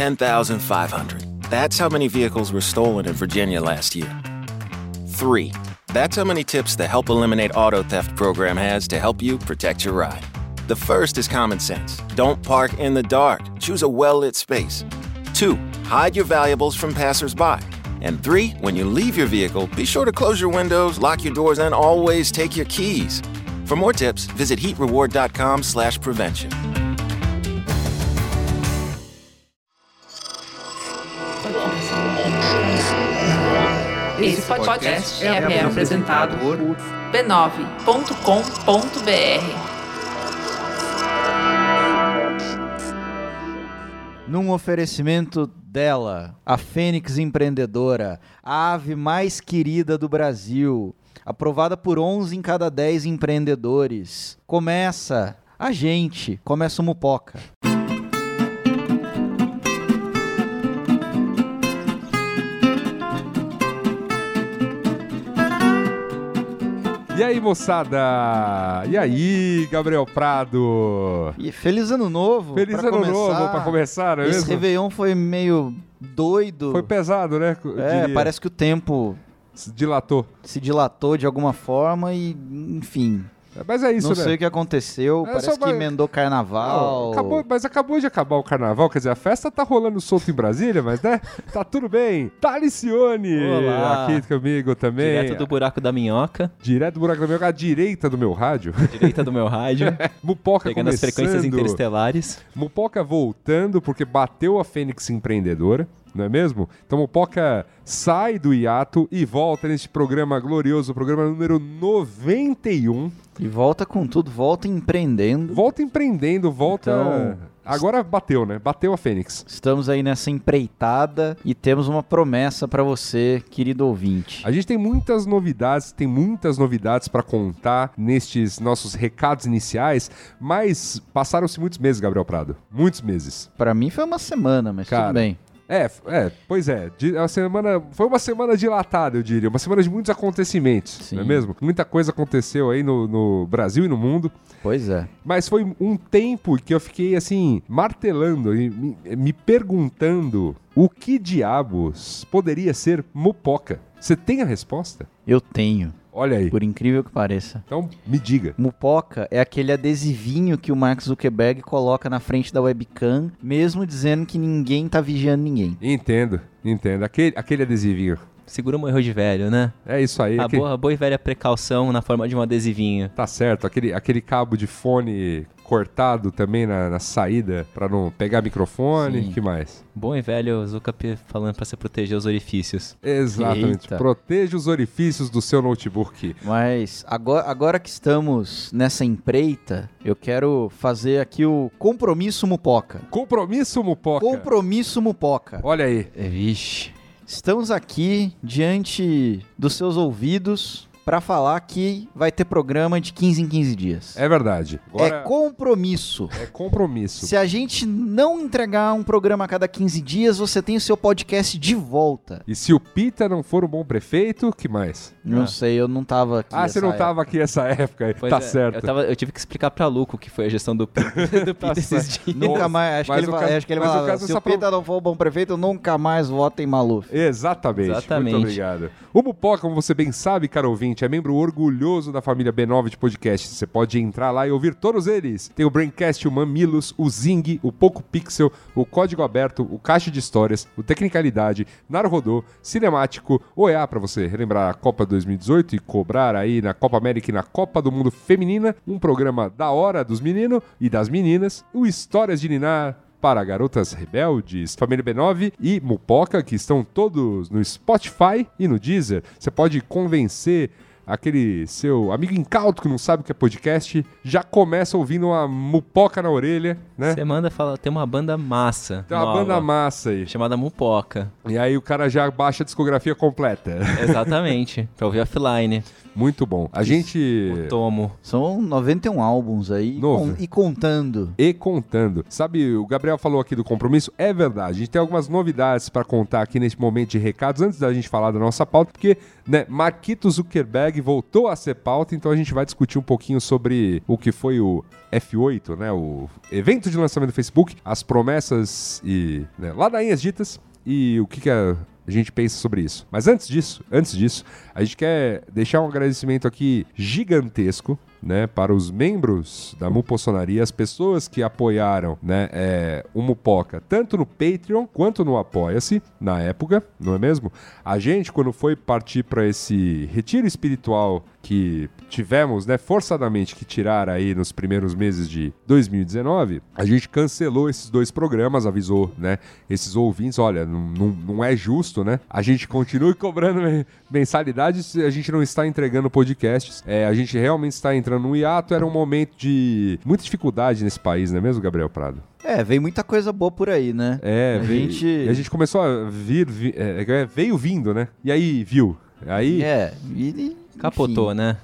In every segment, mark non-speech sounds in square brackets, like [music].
10,500. That's how many vehicles were stolen in Virginia last year. Three. That's how many tips the Help Eliminate Auto Theft program has to help you protect your ride. The first is common sense. Don't park in the dark. Choose a well lit space. Two, hide your valuables from passersby. And three, when you leave your vehicle, be sure to close your windows, lock your doors, and always take your keys. For more tips, visit heatreward.com Esse podcast é, é apresentado por b9.com.br. Num oferecimento dela, a Fênix Empreendedora, a ave mais querida do Brasil, aprovada por 11 em cada 10 empreendedores. Começa a gente, começa o Mupoca. E aí, moçada? E aí, Gabriel Prado? E feliz ano novo. Feliz ano começar. novo pra começar, não é Esse mesmo? Réveillon foi meio doido. Foi pesado, né? É, diria. parece que o tempo Se Dilatou. se dilatou de alguma forma e, enfim, Mas é isso, não né? sei o que aconteceu. É parece que uma- emendou carnaval. Não, acabou, mas acabou de acabar o carnaval, quer dizer, a festa tá rolando solto em Brasília, mas né? Tá tudo bem. Talicione Olá. aqui comigo também. Direto do buraco da minhoca, Direto do buraco da minha à direita do meu rádio. direita do meu rádio, [laughs] Mupoca pegando as começando. frequências interestelares. Mupoca voltando porque bateu a Fênix Empreendedora, não é mesmo? Então Mupoca sai do hiato e volta neste programa glorioso, programa número 91. E volta com tudo, volta empreendendo. Volta empreendendo, volta. Então- Agora bateu, né? Bateu a Fênix. Estamos aí nessa empreitada e temos uma promessa pra você, querido ouvinte. A gente tem muitas novidades, tem muitas novidades para contar nestes nossos recados iniciais, mas passaram-se muitos meses, Gabriel Prado. Muitos meses. Pra mim foi uma semana, mas Cara, tudo bem. É, é, pois é. Di- A semana, foi uma semana dilatada, eu diria. Uma semana de muitos acontecimentos, Sim. não é mesmo? Muita coisa aconteceu aí no, no Brasil e no mundo. Pois é. Mas foi um tempo que eu fiquei, assim, martelando e me, me perguntando o que diabos poderia ser Mupoca. Você tem a resposta? Eu tenho, Olha aí. por incrível que pareça. Então, me diga. Mupoca é aquele adesivinho que o Mark Zuckerberg coloca na frente da webcam, mesmo dizendo que ninguém tá vigiando ninguém. Entendo, entendo. Aquele, aquele adesivinho. Segura o morro de velho, né? É isso aí. A aquele- boa, boa e velha precaução na forma de um adesivinho. Tá certo. Aquele, aquele cabo de fone cortado também na, na saída pra não pegar microfone. Sim. que mais? Bom e velho Zuckerberg falando pra se proteger os orifícios. Exatamente. Eita. Proteja os orifícios do seu notebook. Mas agora, agora que estamos nessa empreita, eu quero fazer aqui o compromisso Mupoca. Compromisso, Mupoca. Compromisso Mupoca. Olha aí. É, Vixe. Estamos aqui diante dos seus ouvidos para falar que vai ter programa de 15 em 15 dias. É verdade. É Agora compromisso. é compromisso. Se a gente não entregar um programa a cada 15 dias, você tem o seu podcast de volta. E se o Pita não for um bom prefeito, que mais? Não Ah. sei, eu não tava aqui. ah, você não tava aqui essa época. Pois tá é, certo. Eu, tava- eu tive que explicar pra Luco que foi a gestão do, P- [laughs] do Tá Pita esses dias. Nunca mais, acho que ele, caso- acho que ele mas o caso se o pra- Pita não for o bom prefeito, nunca mais vota em Maluf. Exatamente. Exatamente. Muito obrigado. O Mupoca, como você bem sabe, caro ouvinte, é membro orgulhoso da família B9 de podcasts. Você pode entrar lá e ouvir todos eles. Tem o Braincast, o Mamilos, o Zing, o Poco Pixel, o Código Aberto, o Caixa de Histórias, o Tecnicalidade, Naruhodô, Cinemático, OEA para você relembrar a Copa 2018 e cobrar aí na Copa América e na Copa do Mundo Feminina, um programa da hora dos meninos e das meninas, o Histórias de Ninar, para Garotas Rebeldes, Família B9 e Mupoca, que estão todos no Spotify e no Deezer. Você pode convencer aquele seu amigo incauto que não sabe o que é podcast, já começa ouvindo uma mupoca na orelha, né? Você manda fala, tem uma banda massa. Tem uma nova, banda massa aí. Chamada Mupoca. E aí o cara já baixa a discografia completa. Exatamente. [laughs] pra ouvir offline. Muito bom. A gente. O tomo. São 91 álbuns aí Novo. com- e contando. e contando. Sabe, o Gabriel falou aqui do compromisso, é verdade. A gente tem algumas novidades para contar aqui neste momento de recados antes da gente falar da nossa pauta, porque, né, Marquito Zuckerberg voltou a ser pauta, então a gente vai discutir um pouquinho sobre o que foi o F8, né? O evento de lançamento do Facebook, as promessas e né, ladainhas ditas e o que, que a gente pensa sobre isso. Mas antes disso, antes disso, a gente quer deixar um agradecimento aqui gigantesco né, para os membros da Mupossonaria, as pessoas que apoiaram né, é, o Mupoca, tanto no Patreon quanto no Apoia-se, na época, não é mesmo? A gente, quando foi partir para esse retiro espiritual que tivemos, né, forçadamente que tirar aí nos primeiros meses de 2019, a gente cancelou esses dois programas, avisou, né, esses ouvintes, olha, não, não, é justo, né, a gente continue cobrando mensalidades, a gente não está entregando podcasts, é, a gente realmente está entrando no hiato, era um momento de muita dificuldade nesse país, não é mesmo, Gabriel Prado? É, veio muita coisa boa por aí, né? É, a veio, gente... e a gente começou a vir, vi- é, é, veio vindo, né, e aí viu, aí É, e, Capotou, enfim, né?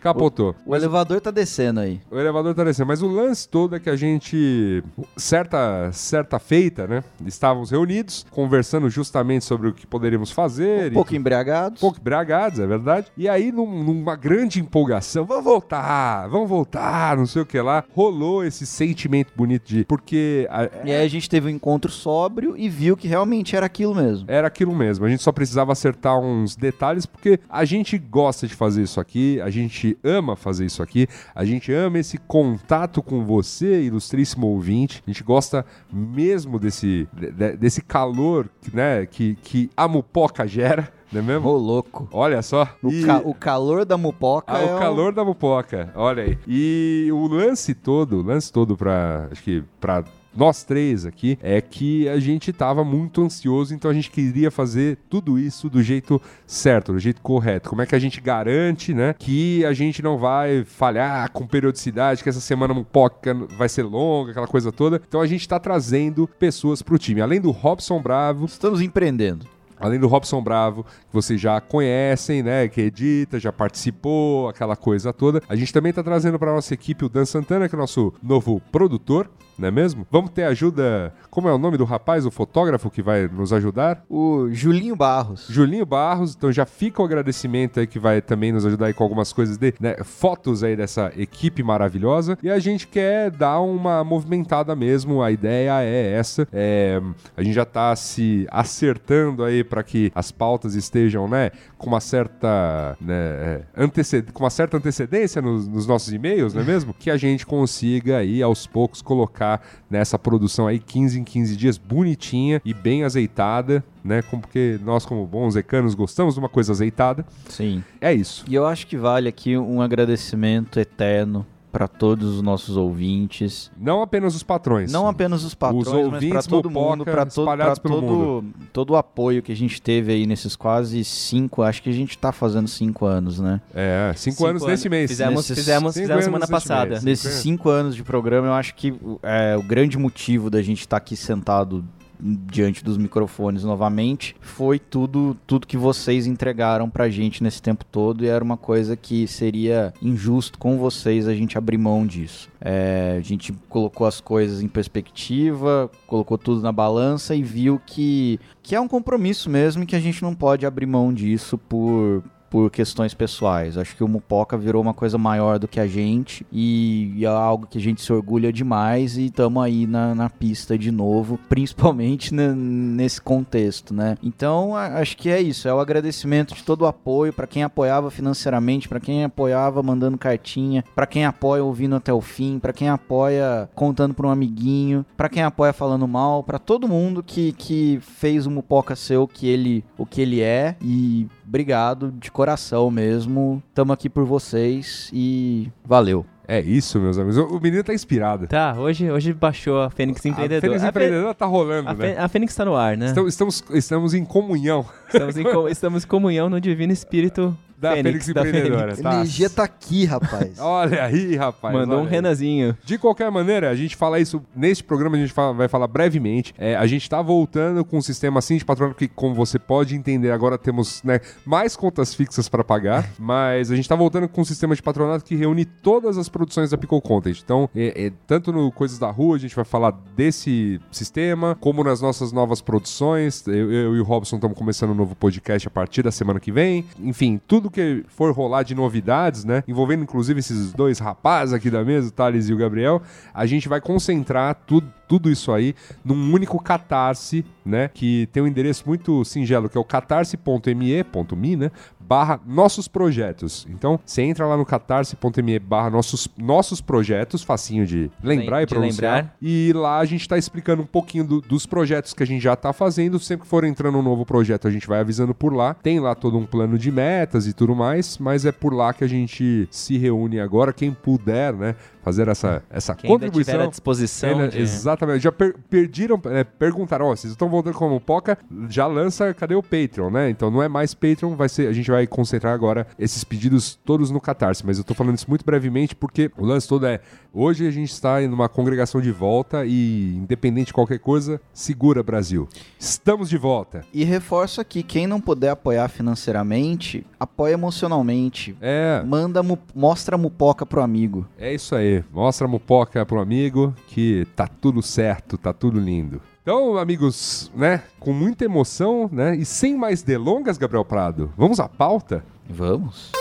Capotou. O elevador tá descendo aí. O elevador tá descendo, mas o lance todo é que a gente, certa, certa feita, né? Estávamos reunidos, conversando justamente sobre o que poderíamos fazer. Um pouco e, embriagados. um pouco embriagados, é verdade. E aí, num- numa grande empolgação, vamos voltar, vamos voltar, não sei o que lá, rolou esse sentimento bonito de. Porque a- E aí a gente teve um encontro sóbrio e viu que realmente era aquilo mesmo. era aquilo mesmo. A gente só precisava acertar uns detalhes, porque a gente gosta de fazer isso aqui, a gente ama fazer isso aqui, a gente ama esse contato com você, ilustríssimo ouvinte. A gente gosta mesmo desse, de- desse calor né, que, que a mupoca gera, não é mesmo? Ô, louco. Olha só. O, E- ca- o calor da mupoca ah, é o um- calor da mupoca, olha aí. E o lance todo, o lance todo pra, acho que pra nós três aqui, é que a gente tava muito ansioso, então a gente queria fazer tudo isso do jeito certo, do jeito correto. Como é que a gente garante, né, que a gente não vai falhar com periodicidade, que essa semana mupoca vai ser longa, aquela coisa toda. Então a gente tá trazendo pessoas pro time. Além do Robson Bravo, Estamos empreendendo. Além do Robson Bravo, que vocês já conhecem, né? Que edita, já participou, aquela coisa toda. A gente também tá trazendo para nossa equipe o Dan Santana, que é o nosso novo produtor, não é mesmo? Vamos ter ajuda. Como é o nome do rapaz, o fotógrafo que vai nos ajudar? O Julinho Barros. Julinho Barros, então já fica o agradecimento aí que vai também nos ajudar aí com algumas coisas de né, fotos aí dessa equipe maravilhosa. E a gente quer dar uma movimentada mesmo, a ideia é essa. É, a gente já tá se acertando aí para que as pautas estejam, né, com uma certa, né, é, anteced- com uma certa antecedência nos, nos nossos e-mails, não é mesmo? Que a gente consiga aí aos poucos colocar nessa produção aí 15 em 15 dias bonitinha e bem azeitada, né? Como porque nós como bons ecanos gostamos de uma coisa azeitada. Sim. É isso. E eu acho que vale aqui um agradecimento eterno para todos os nossos ouvintes. Não apenas os patrões. Não apenas os patrões, Os mas ouvintes para todo mundo, para todo, todo, todo o apoio que a gente teve aí nesses quase cinco, acho que a gente tá fazendo cinco anos, né? É, cinco, anos nesse mês. Fizemos, Nesses fizemos, cinco fizemos anos semana passada. mês. Nesses cinco anos de programa, eu acho que é, o grande motivo da gente estar aqui sentado diante dos microfones novamente foi tudo tudo que vocês entregaram pra gente nesse tempo todo e era uma coisa que seria injusto com vocês a gente abrir mão disso. É, a gente colocou as coisas em perspectiva, colocou tudo na balança e viu que, que é um compromisso mesmo que a gente não pode abrir mão disso por por questões pessoais. Acho que o Mupoca virou uma coisa maior do que a gente e, é algo que a gente se orgulha demais e estamos aí na, na pista de novo, [laughs] principalmente ne- nesse contexto, né? Então, acho que é isso, é o agradecimento de todo o apoio para quem apoiava financeiramente, para quem apoiava mandando cartinha, para quem apoia ouvindo até o fim, para quem apoia contando para um amiguinho, para quem apoia falando mal, para todo mundo que, que fez o Mupoca ser o que ele, o que ele é e obrigado de coração mesmo. Tamo aqui por vocês e valeu. É isso, meus amigos. O menino tá inspirado. Tá, hoje, hoje baixou a Fênix A Empreendedor. Fênix A Fê- Empreendedora tá rolando, a, né? A Fênix tá no ar, né? Estamos, estamos, estamos em comunhão Estamos em, co- [laughs] estamos em comunhão no divino espírito da Fênix, Fênix da Empreendedora. Fênix. Tá. Energia tá aqui, rapaz. [laughs] Olha aí, rapaz. Mandou um olha. Renanzinho. De qualquer maneira, a gente fala isso neste programa, a gente fala- vai falar brevemente. É, a gente tá voltando com um sistema assim de patronato que, como você pode entender, agora temos né, mais contas fixas para pagar, [laughs] mas a gente tá voltando com um sistema de patronato que reúne todas as produções da Pickle Content. Então, é, é, tanto no Coisas da Rua, a gente vai falar desse sistema, como nas nossas novas produções. Eu, eu e o Robson estamos começando um novo podcast a partir da semana que vem. Enfim, tudo tudo que for rolar de novidades, né? Envolvendo inclusive esses dois rapazes aqui da mesa, o Thales e o Gabriel, a gente vai concentrar tudo, tudo isso aí num único catarse, né? Que tem um endereço muito singelo, que é o catarse.me.me, né? barra nossos projetos. Então, você entra lá no catarse.me barra nossos, nossos projetos, facinho de lembrar Lem- e pronunciar. lembrar. E lá a gente tá explicando um pouquinho do- dos projetos que a gente já tá fazendo. Sempre que for entrando um novo projeto, a gente vai avisando por lá. Tem lá todo um plano de metas e tudo mais, mas é por lá que a gente se reúne agora. Quem puder, né, fazer essa, essa Quem ainda contribuição. à disposição É, né, de- Exatamente. Já per- perdiram, é, perguntaram, ó, vocês estão voltando como Poca, já lança, cadê o Patreon, né? Então não é mais Patreon, vai ser, a gente vai concentrar agora esses pedidos todos no Catarse, mas eu tô falando isso muito brevemente porque o lance todo é, hoje a gente está em uma congregação de volta e independente de qualquer coisa, segura Brasil. Estamos de volta. E reforço aqui, quem não puder apoiar financeiramente, apoia emocionalmente. É, Manda, mu- mostra a mupoca pro amigo. É isso aí. Mostra a mupoca pro amigo que tá tudo certo, tá tudo lindo. Então, amigos, né, com muita emoção, né, e sem mais delongas, Gabriel Prado, vamos à pauta? Vamos.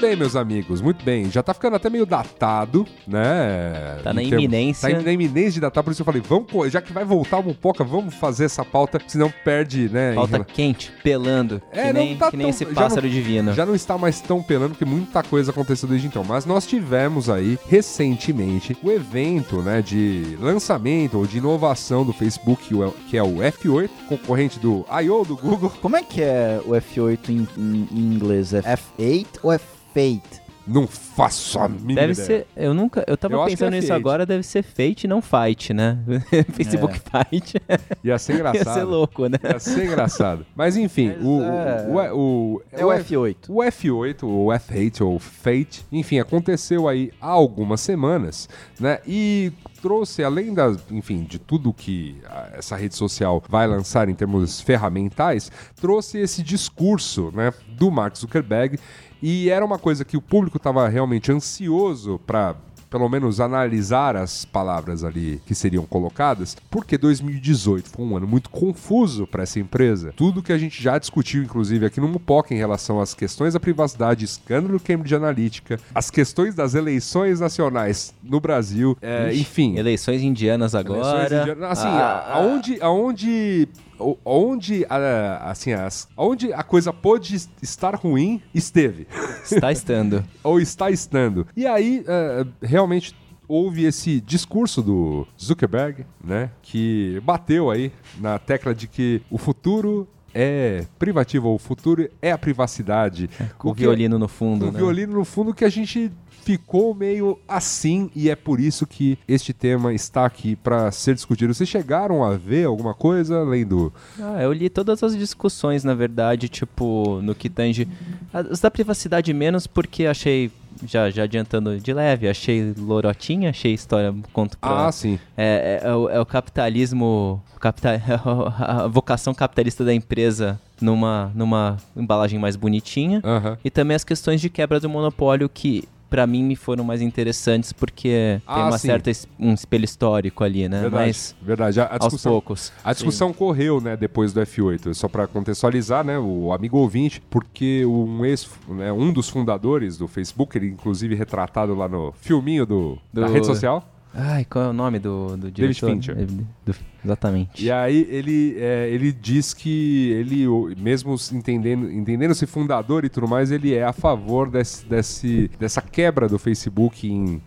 Bem, meus amigos, muito bem. Já tá ficando até meio datado, né? Tá em na iminência. Tá na iminência de datar, por isso eu falei, vamos, já que vai voltar o Mupoca, vamos fazer essa pauta, senão perde, né? em Falta rela- quente, pelando. É, que não nem, tá que nem tão- esse já pássaro não- divino. Já não está mais tão pelando, porque muita coisa aconteceu desde então. Mas nós tivemos aí, recentemente, o evento né, de lançamento ou de inovação do Facebook, que é o F8, concorrente do I.O. do Google. Como é que é o F8 em, em- em inglês? É F8 ou é Fate? Não faço a mínima Deve ideia. ser. Eu nunca. Eu tava Eu acho que pensando é nisso Fate. agora, deve ser Fate, não Fight, né? [laughs] Facebook Fight. [laughs] Ia ser Ia engraçado. ser louco, né? Ia ser engraçado. Mas enfim, Mas o, é- o, o, É o F8. O F8, o F8 ou Fate, enfim, aconteceu aí há algumas semanas, né? E trouxe, além das, enfim, de tudo que ah, essa rede social vai lançar em termos ferramentais, trouxe esse discurso, né, do Mark Zuckerberg e era uma coisa que o público estava realmente ansioso para pelo menos analisar as palavras ali que seriam colocadas, porque 2018 foi um ano muito confuso para essa empresa. Tudo que a gente já discutiu, inclusive aqui no Mupoca, em relação às questões da privacidade, escândalo Cambridge Analytica, as questões das eleições nacionais no Brasil, é, enfim. Eleições indianas Eleições agora. indianas. Assim, Ah, aonde, aonde, o- aonde, a, assim, as, aonde a coisa pôde es- estar ruim, esteve. Está [laughs] estando. Ou está estando. E aí, é, realmente, houve esse discurso do Zuckerberg, né? Que bateu aí na tecla de que o futuro é privativo, o futuro é a privacidade. Com o que- violino no fundo, o né? violino no fundo que a gente ficou meio assim e é por isso que este tema está aqui para ser discutido. Vocês chegaram a ver alguma coisa além do Ah, eu li todas as discussões, na verdade, tipo, no que tange. As da privacidade menos, porque achei. Já, já adiantando de leve, achei lorotinha, achei história conto pra. Ah, sim. É, é- é o, é o capitalismo. o Capita, [laughs] a vocação capitalista da empresa numa, numa embalagem mais bonitinha. E também as questões de quebra do monopólio que. Pra mim me foram mais interessantes porque tem Ah, uma sim. certa es- um espelho histórico ali, né? Verdade. Mas verdade. A, a aos poucos. A discussão correu, né, depois do F8, só para contextualizar, né, o amigo ouvinte, porque um ex, né, um dos fundadores do Facebook, ele inclusive retratado lá no filminho do, da Do- rede social, Ai, qual é o nome do, do David diretor? Fincher. David- do- exatamente. E aí ele, é, ele diz que ele, mesmo se entendendo, entendendo-se fundador e tudo mais, ele é a favor desse, desse- dessa quebra do Facebook em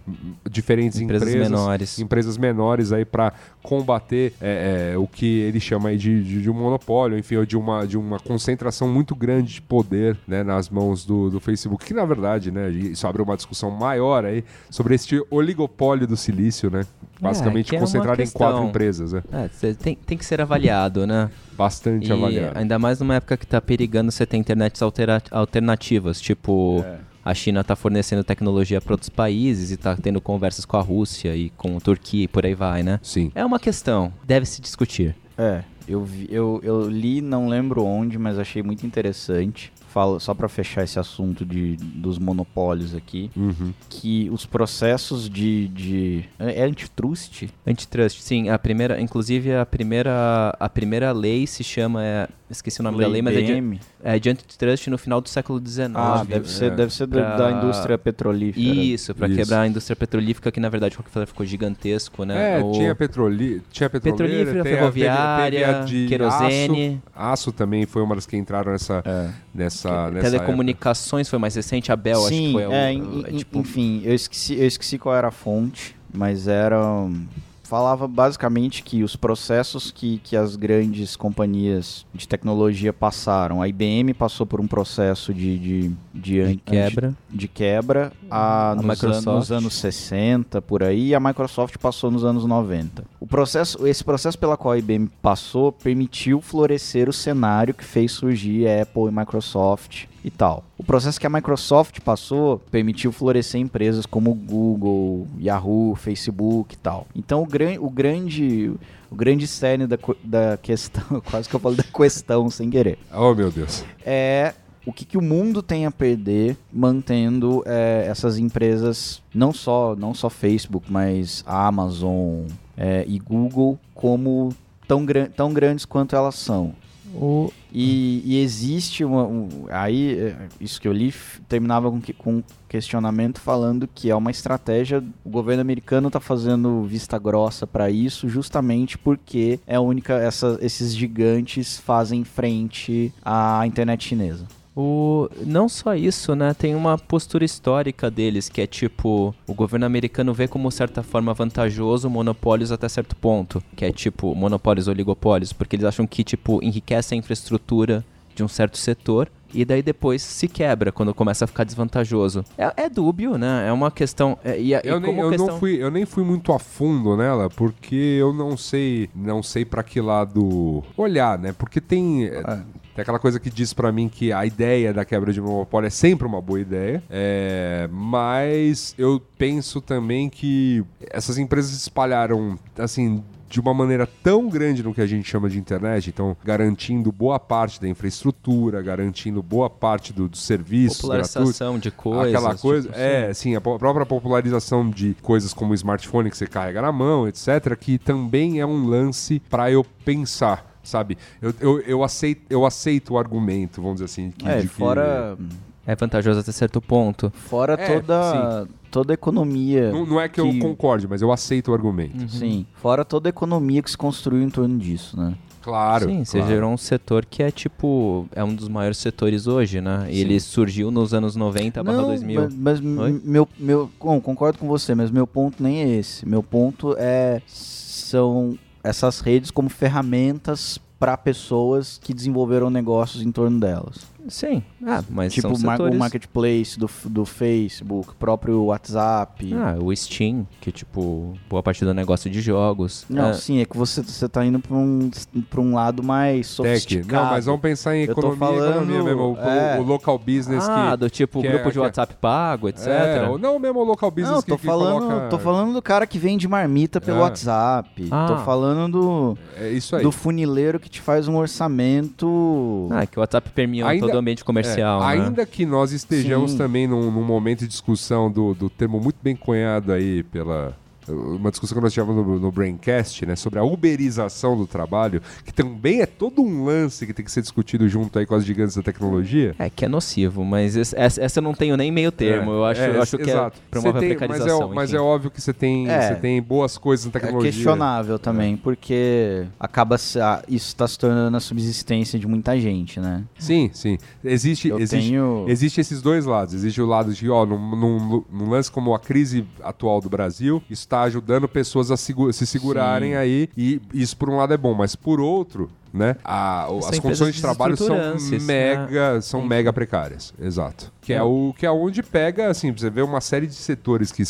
diferentes Empresas empresas, menores. empresas menores aí para combater é, é, o que ele chama aí de, de, de um monopólio, enfim, ou de uma, de uma concentração muito grande de poder né, nas mãos do, do Facebook, que na verdade, né, isso abre uma discussão maior aí sobre este oligopólio do silício, né, basicamente é uma concentrado em quatro empresas, né, É, cê tem, tem que ser avaliado, né? bastante E avaliado. ainda mais numa época que tá perigando você ter internets altera- alternativas, tipo... É. A China tá fornecendo tecnologia para outros países e tá tendo conversas com a Rússia e com a Turquia e por aí vai, né? Sim. É uma questão, deve se discutir. É. Eu, vi- eu, eu li, não lembro onde, mas achei muito interessante. Falo, só para fechar esse assunto de, dos monopólios aqui, Uhum. que os processos de. de é é antitrust? Antitrust, sim, a primeira, inclusive a primeira, a primeira lei se chama, é, esqueci o nome da lei, mas é de, BM? É de antitrust no final do século XIX. Ah, deve ser, é. deve ser da, Pra- da indústria petrolífera. Isso, pra Isso. quebrar a indústria petrolífica, que na verdade Rockefeller ficou gigantesco, né? É, O- tinha, petroli tinha Petrolífera, ferroviária, teve a de querosene. Aço, aço também foi uma das que entraram nessa, É. nessa, nessa Telecomunicações foi mais recente, a Bell acho que Sim, foi é, o- en- é, tipo, enfim, eu esqueci, eu esqueci qual era a fonte, mas era. um, Falava basicamente que os processos que, que as grandes companhias de tecnologia passaram. A IBM passou por um processo de, de, de, an- quebra. de quebra a, A nos, Microsoft. anos, nos anos 60, por aí, e a Microsoft passou nos anos 90. O processo, esse processo pela qual a IBM passou permitiu florescer o cenário que fez surgir Apple e Microsoft e tal. O processo que a Microsoft passou permitiu florescer empresas como Google, Yahoo, Facebook e tal. Então o, gran, o grande o grande cerne da, da questão, [laughs] quase que eu falo da questão sem querer, Oh, meu Deus. é o que, que o mundo tem a perder mantendo é, essas empresas, não só, não só Facebook, mas Amazon é, e Google, como tão, gran tão grandes quanto elas são. O, E, e existe uma. um- aí, é, isso que eu li terminava com, com um questionamento falando que é uma estratégia. O governo americano está fazendo vista grossa para isso, justamente porque é a única. Essa, esses gigantes fazem frente à internet chinesa. O, não só isso, né? Tem uma postura histórica deles, que é tipo, o governo americano vê como certa forma vantajoso monopólios até certo ponto, que é tipo monopólios oligopólios, porque eles acham que tipo enriquece a infraestrutura de um certo setor e daí depois se quebra quando começa a ficar desvantajoso. É, é dúbio, né? É uma questão. é- e, a- e Eu, nem, como eu, questão... não fui, eu nem fui muito a fundo nela, porque eu não sei, não sei para que lado olhar, né? Porque tem, é, tem aquela coisa que diz pra mim que a ideia da quebra de monopólio é sempre uma boa ideia, é, mas eu penso também que essas empresas se espalharam, assim, de uma maneira tão grande no que a gente chama de internet, então garantindo boa parte da infraestrutura, garantindo boa parte do- dos serviços gratuitos, Popularização de coisas. Aquela coisa, tipo, é, sim, a própria popularização de coisas como o smartphone que você carrega na mão, etc., que também é um lance pra eu pensar, sabe? Eu, eu, eu, aceito, eu aceito o argumento, vamos dizer assim. Que, É, de que- fora, É vantajoso até certo ponto. fora É, toda, toda a economia. Não, não é que, eu que- concorde, mas eu aceito o argumento. Sim, fora toda a economia que se construiu em torno disso, né? Claro. Sim, você claro. gerou um setor que é tipo. É um dos maiores setores hoje, né? E Sim. ele surgiu nos anos 90 barra 2000. Mas, mas meu, meu, bom, concordo com você, mas meu ponto nem é esse. Meu ponto é são essas redes como ferramentas para pessoas que desenvolveram negócios em torno delas. Sim. Ah, mas tipo setores... o marketplace do, do Facebook, próprio WhatsApp. Ah, o Steam, que tipo, boa parte do negócio de jogos. Não, Ah, sim, é que você, você tá indo para um, pra um lado mais Tech. sofisticado. Não, mas vamos pensar em Eu tô economia, falando, economia mesmo. O, é. o local business ah, que. do tipo que grupo é- de é- WhatsApp pago, etc. É, ou não mesmo o local business Não, que, tô que falando, coloca... tô falando do cara que vende marmita pelo É. WhatsApp. Ah. Tô falando do, É isso aí. do funileiro que te faz um orçamento. Ah, que o WhatsApp permeou Ainda- todo o ambiente comercial, É, né? Ainda que nós estejamos Sim. também num, num momento de discussão do, do termo muito bem cunhado aí pela. Uma discussão que nós tivemos no, no Braincast, né? Sobre a uberização do trabalho, que também é todo um lance que tem que ser discutido junto aí com as gigantes da tecnologia. É que é nocivo, mas esse- essa, essa eu não tenho nem meio termo. É, eu acho, é, eu acho que exato. é promove Você a tem- mas, é, precarização. mas é óbvio que você tem, É. você tem boas coisas na É tecnologia. questionável também, porque acaba se- ah, isso está se tornando a subsistência de muita gente, né? Sim, sim. Existe, Eu existe, tenho. Existe esses dois lados. Existe o lado de, ó, num, num- num lance como a crise atual do Brasil, está ajudando pessoas a segu- se segurarem Sim. aí, e isso por um lado é bom, mas por outro, né, a- São as condições de trabalho são mega, são Enfim. mega precárias. Exato. Que é, o, que é onde pega, assim, você vê uma série de setores que,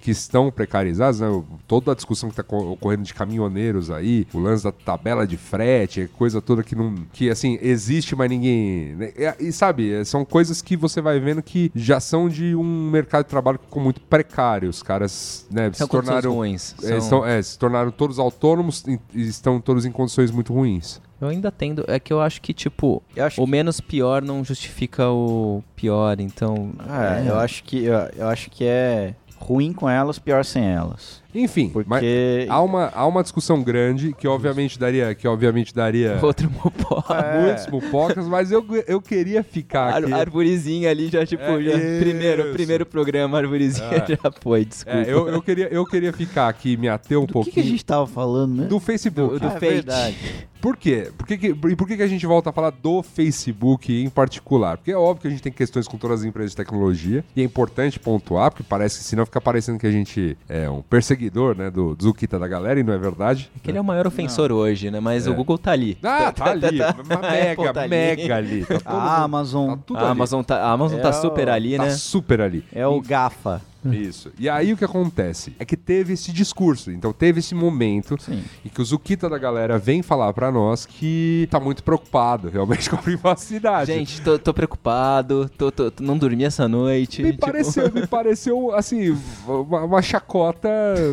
que estão precarizadas, né? Toda a discussão que está ocorrendo de caminhoneiros aí, o lance da tabela de frete, coisa toda que não. que assim, existe, mas ninguém. né? E, e, sabe, são coisas que você vai vendo que já são de um mercado de trabalho com muito precário. Os caras, né, São se tornaram. ruins. é, São- são- é, se tornaram todos autônomos e estão todos em condições muito ruins. Eu ainda tendo. É que eu acho que, tipo, Eu acho o que- menos pior não justifica o pior, então. É, eu acho que eu, eu acho que é ruim com elas, pior sem elas. Enfim, Porque mas há uma, há uma discussão grande que obviamente daria, que obviamente daria [laughs] Outro mopó. É. [laughs] muitos mupocas, mas eu, eu queria ficar Ar aqui. arvorezinha ali já, tipo, É, já, primeiro, primeiro programa, arvorezinha É. [laughs] já foi, desculpa. É, eu, eu, queria, eu queria ficar aqui, me ater um Do que, que a pouquinho gente tava falando, né? do Facebook. Do- do Ah, é verdade. Por quê? Por que, que- e por que, que a gente volta a falar do Facebook em particular? Porque é óbvio que a gente tem questões com todas as empresas de tecnologia e é importante pontuar, porque parece que senão fica parecendo que a gente é um perseguidor, né, do Zukita da galera, e não é verdade. Que ele é o maior ofensor hoje, né? Mas É. o Google tá ali. Ah, tá [laughs] ali, uma A mega, [laughs] tá ali. mega ali. Tá A Amazon tá tudo A ali. Amazon tá, a Amazon É tá o- super ali, Tá né? super ali. é o GAFA. Isso. E aí o que acontece é que teve esse discurso, então teve esse momento Sim. em que o Zukita da galera vem falar pra nós que tá muito preocupado realmente [laughs] com a privacidade. Gente, tô, tô preocupado, tô, tô- não dormi essa noite. me tipo- pareceu, me [laughs] pareceu assim, uma, uma chacota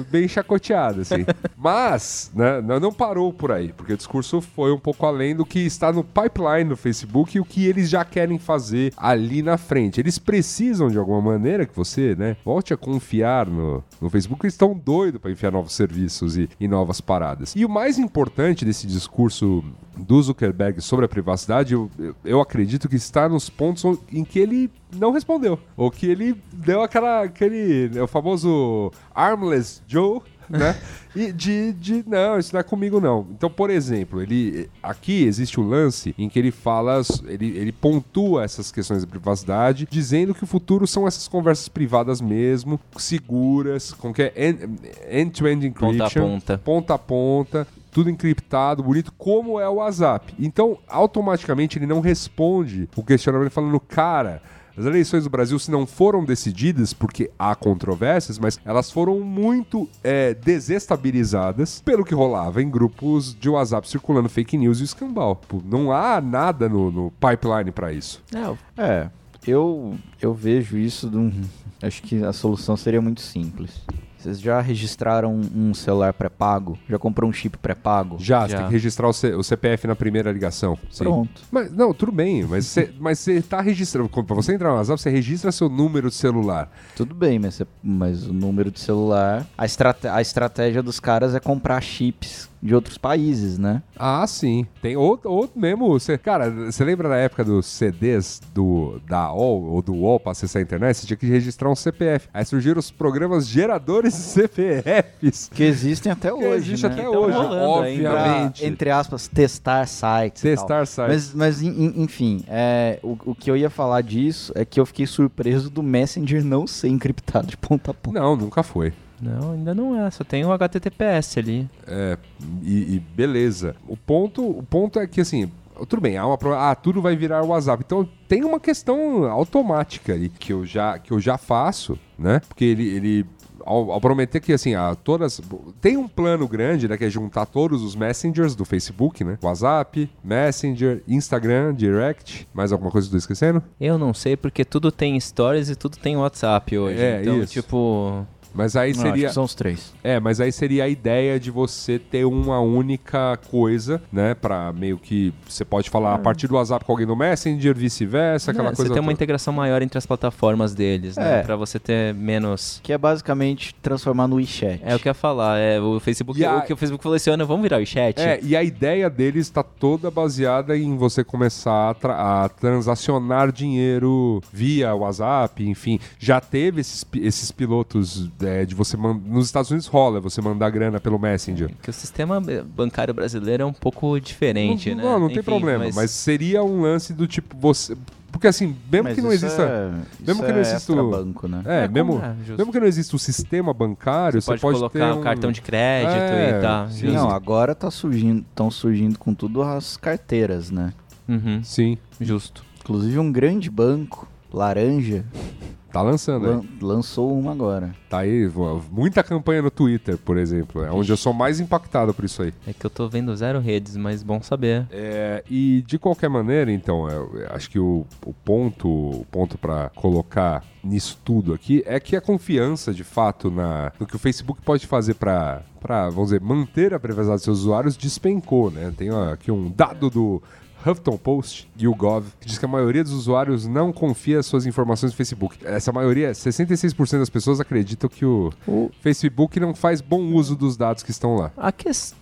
bem chacoteada, assim. [laughs] Mas, né, não não parou por aí, porque o discurso foi um pouco além do que está no pipeline do Facebook e o que eles já querem fazer ali na frente. Eles precisam, de alguma maneira, que você, né, volte a confiar no, no Facebook. Eles estão doidos para enfiar novos serviços e, e novas paradas. E o mais importante desse discurso do Zuckerberg sobre a privacidade, eu, eu, acredito que está nos pontos on- em que ele não respondeu. Ou que ele deu aquela, aquele, né, o famoso armless Joe, [laughs] né? E de, de, não, isso não é comigo não. Então, por exemplo, ele aqui existe o lance em que ele fala, ele, ele pontua essas questões de privacidade, dizendo que o futuro são essas conversas privadas mesmo, seguras, com que é end- end-to-end Ponta a encryption, ponta. ponta a ponta, tudo encriptado, bonito, como é o WhatsApp. Então, automaticamente, ele não responde o questionamento falando, cara. As eleições do Brasil, se não foram decididas, porque há controvérsias, mas elas foram muito é, desestabilizadas pelo que rolava em grupos de WhatsApp circulando fake news e escambau. Pô, Não há nada no, no pipeline pra isso. É, É, eu, eu vejo isso. de um- acho que a solução seria muito simples. Vocês já registraram um celular pré-pago? Já comprou um chip pré-pago? Já, você Já. tem que registrar o, C- o CPF na primeira ligação. Sim. Pronto. Mas, não, tudo bem, mas você, [laughs] mas você tá registrando. Pra você entrar no WhatsApp, você registra seu número de celular. Tudo bem, mas, você- mas o número de celular. A, estrate- a estratégia dos caras é comprar chips de outros países, né? Ah, sim. Tem outro, outro mesmo. Você, cara, você lembra da época dos CDs do, da UOL ou do UOL pra acessar a internet? Você tinha que registrar um CPF. Aí surgiram os programas geradores de CPFs. Que existem até Que hoje. existe né? até Então hoje, ainda. Pra, obviamente. entre aspas, testar sites. Testar sites. Mas, mas en- en- enfim, é, o, o que eu ia falar disso é que eu fiquei surpreso do Messenger não ser encriptado de ponta a ponta. Não, nunca foi. Não, ainda não é. Só tem o HTTPS ali. É, e, e beleza. O ponto, o ponto é que assim. Tudo bem, há uma ah, tudo vai virar WhatsApp. Então tem uma questão automática ali que eu já, que eu já faço, né? Porque ele, ele ao, ao prometer que assim, ah, todas tem um plano grande, né, que é juntar todos os messengers do Facebook, né? WhatsApp, Messenger, Instagram, Direct, mais alguma coisa que eu tô esquecendo? Eu não sei porque tudo tem stories e tudo tem WhatsApp hoje. É, então, isso. tipo. Mas aí Não, acho seria que são os três. É, mas aí seria a ideia de você ter uma única coisa, né? Pra meio que você pode falar a partir do WhatsApp com alguém no Messenger, vice-versa, aquela né, coisa. você tem uma integração maior entre as plataformas deles, né? É. Pra você ter menos. Que é basicamente transformar no WeChat. É o que eu ia falar. É, o Facebook. A- O que o Facebook falou esse ano, vamos virar o chat? É, e a ideia deles está toda baseada em você começar a, tra- a transacionar dinheiro via WhatsApp, enfim. Já teve esses, esses pilotos é, de você man- Nos Estados Unidos rola você mandar grana pelo Messenger. Que o sistema bancário brasileiro é um pouco diferente, não, né? não, não tem Enfim, problema, mas... seria um lance do tipo você. Porque assim, mesmo Mas que não isso exista. É, mesmo isso que não é exista o- banco, né? É, É, mesmo, é, mesmo que não exista o sistema bancário, você Pode, pode, colocar ter um um cartão de crédito É, e tá. sim. Não, agora tá surgindo, estão surgindo com tudo as carteiras, né? Uhum, Sim. justo. Inclusive um grande banco, laranja, Tá lançando Lan- aí. lançou uma agora. Tá aí, muita campanha no Twitter, por exemplo. É onde eu sou mais impactado por isso aí. É que eu tô vendo zero redes, mas bom saber. É, e de qualquer maneira, então, eu eu acho que o, o ponto, o ponto para colocar nisso tudo aqui é que a confiança, de fato, na, no que o Facebook pode fazer para, vamos dizer, manter a privacidade dos seus usuários despencou, né? Tem ó, aqui um dado do Huffington Post e o Gov, que diz que a maioria dos usuários não confia suas informações no Facebook. Essa maioria, 66% das pessoas acreditam que o O- Facebook não faz bom uso dos dados que estão lá. A questão.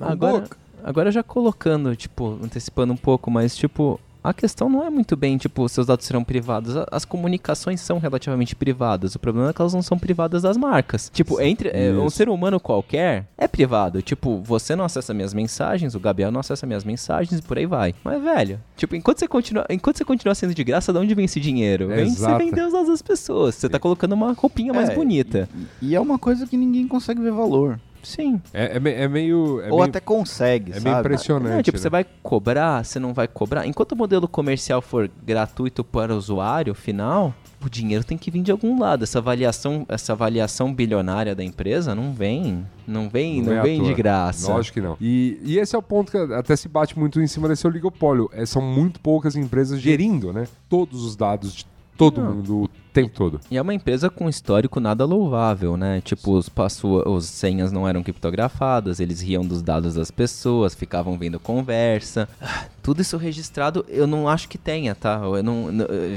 Agora, agora já colocando, tipo, antecipando um pouco, mas tipo. A questão não é muito bem, tipo, seus dados serão privados. As comunicações são relativamente privadas. O problema é que elas não são privadas das marcas. Tipo, entre é, um ser humano qualquer é privado. Tipo, você não acessa minhas mensagens, o Gabriel não acessa minhas mensagens e por aí vai. Mas, velho, tipo, enquanto você continua, enquanto você continua sendo de graça, de onde vem esse dinheiro? Vem você vender os dados das pessoas. Você tá colocando uma roupinha mais É, bonita. E é uma coisa que ninguém consegue ver valor. Sim. É, é é meio. é Ou meio- até consegue, É sabe? meio impressionante. Não, tipo, né? você vai cobrar, você não vai cobrar. Enquanto o modelo comercial for gratuito para o usuário final, o dinheiro tem que vir de algum lado. Essa avaliação, essa avaliação bilionária da empresa não vem, não vem, não, à vem de graça. Lógico que não. E, e esse é o ponto que até se bate muito em cima desse oligopólio. É, são muito poucas empresas gerindo, né? Todos os dados de todo Não. mundo tempo todo. E é uma empresa com histórico nada louvável, né? Tipo, os, password, os senhas não eram criptografadas, eles riam dos dados das pessoas, ficavam vendo conversa. Ah, Tudo isso registrado, eu não acho que tenha, tá? Eu não,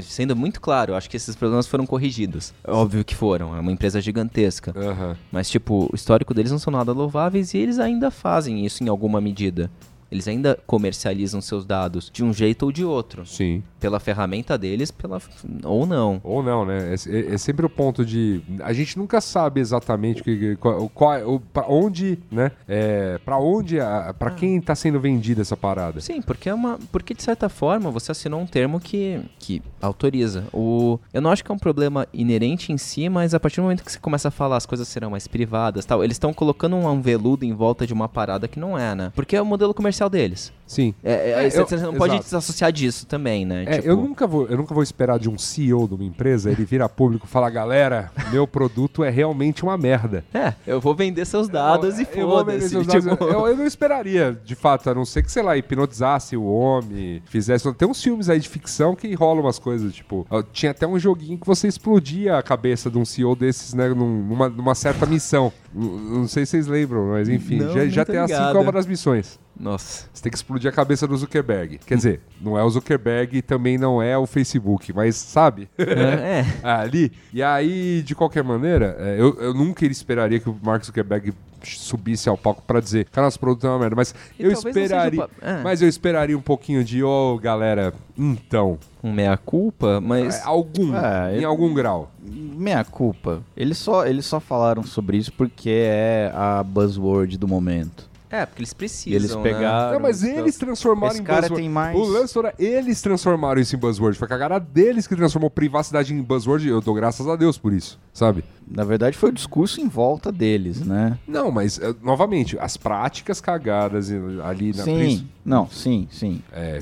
sendo muito claro, eu acho que esses problemas foram corrigidos. Óbvio que foram, é uma empresa gigantesca. Aham. Mas, tipo, o histórico deles não são nada louváveis e eles ainda fazem isso em alguma medida. Eles ainda comercializam seus dados de um jeito ou de outro. Sim. Pela ferramenta deles, pela ou não. Ou não, né? É, é- é sempre o ponto de. A gente nunca sabe exatamente que, qual, qual, o, pra onde, né? É, pra onde, a, pra quem tá sendo vendida essa parada. Sim, porque é uma. Porque de certa forma você assinou um termo que, que autoriza. O, eu não acho que é um problema inerente em si, mas a partir do momento que você começa a falar as coisas serão mais privadas tal, eles estão colocando um, veludo em volta de uma parada que não é, né? Porque é o modelo comercial deles. Sim. É, é, É, você, eu- você não pode exato. desassociar disso também, né? É, Tipo, eu, nunca vou, eu nunca vou esperar de um CEO de uma empresa ele vir a público e falar: galera, meu produto é realmente uma merda. [laughs] É, eu vou vender seus dados e Eu vender foda-se. dados. tipo- Eu, eu não esperaria, de fato, a não ser que, sei lá, hipnotizasse o homem, fizesse. Tem uns filmes aí de ficção que rolam umas coisas, tipo. Tinha até um joguinho que você explodia a cabeça de um CEO desses, né, num- numa, numa certa missão. N- Não sei se vocês lembram, mas enfim, Não, já, não já tem assim como uma das missões. Nossa. Você tem que explodir a cabeça do Zuckerberg. Quer dizer, não é o Zuckerberg e também não é o Facebook, mas sabe? É, é. [laughs] ali. E aí, de qualquer maneira, é, eu, eu nunca esperaria que o Mark Zuckerberg subisse ao palco pra dizer, cara, nosso produto é uma merda. Mas E eu esperaria. é. Mas eu esperaria um pouquinho de, ô, galera, então. Um meia-culpa, mas. é, algum, É, em ele- algum grau. Meia culpa. Eles só, eles só falaram sobre isso porque é a buzzword do momento. É, porque eles precisam. E eles né? pegaram. Não, mas então, eles transformaram esse em cara buzzword. tem mais- O lance era eles transformaram isso em buzzword. Foi a cagada deles que transformou privacidade em buzzword. Eu dou graças a Deus por isso, sabe? Na verdade, foi o discurso em volta deles, né? Não, mas, eh, novamente, as práticas cagadas ali na sim. pris- Não, sim, sim. é,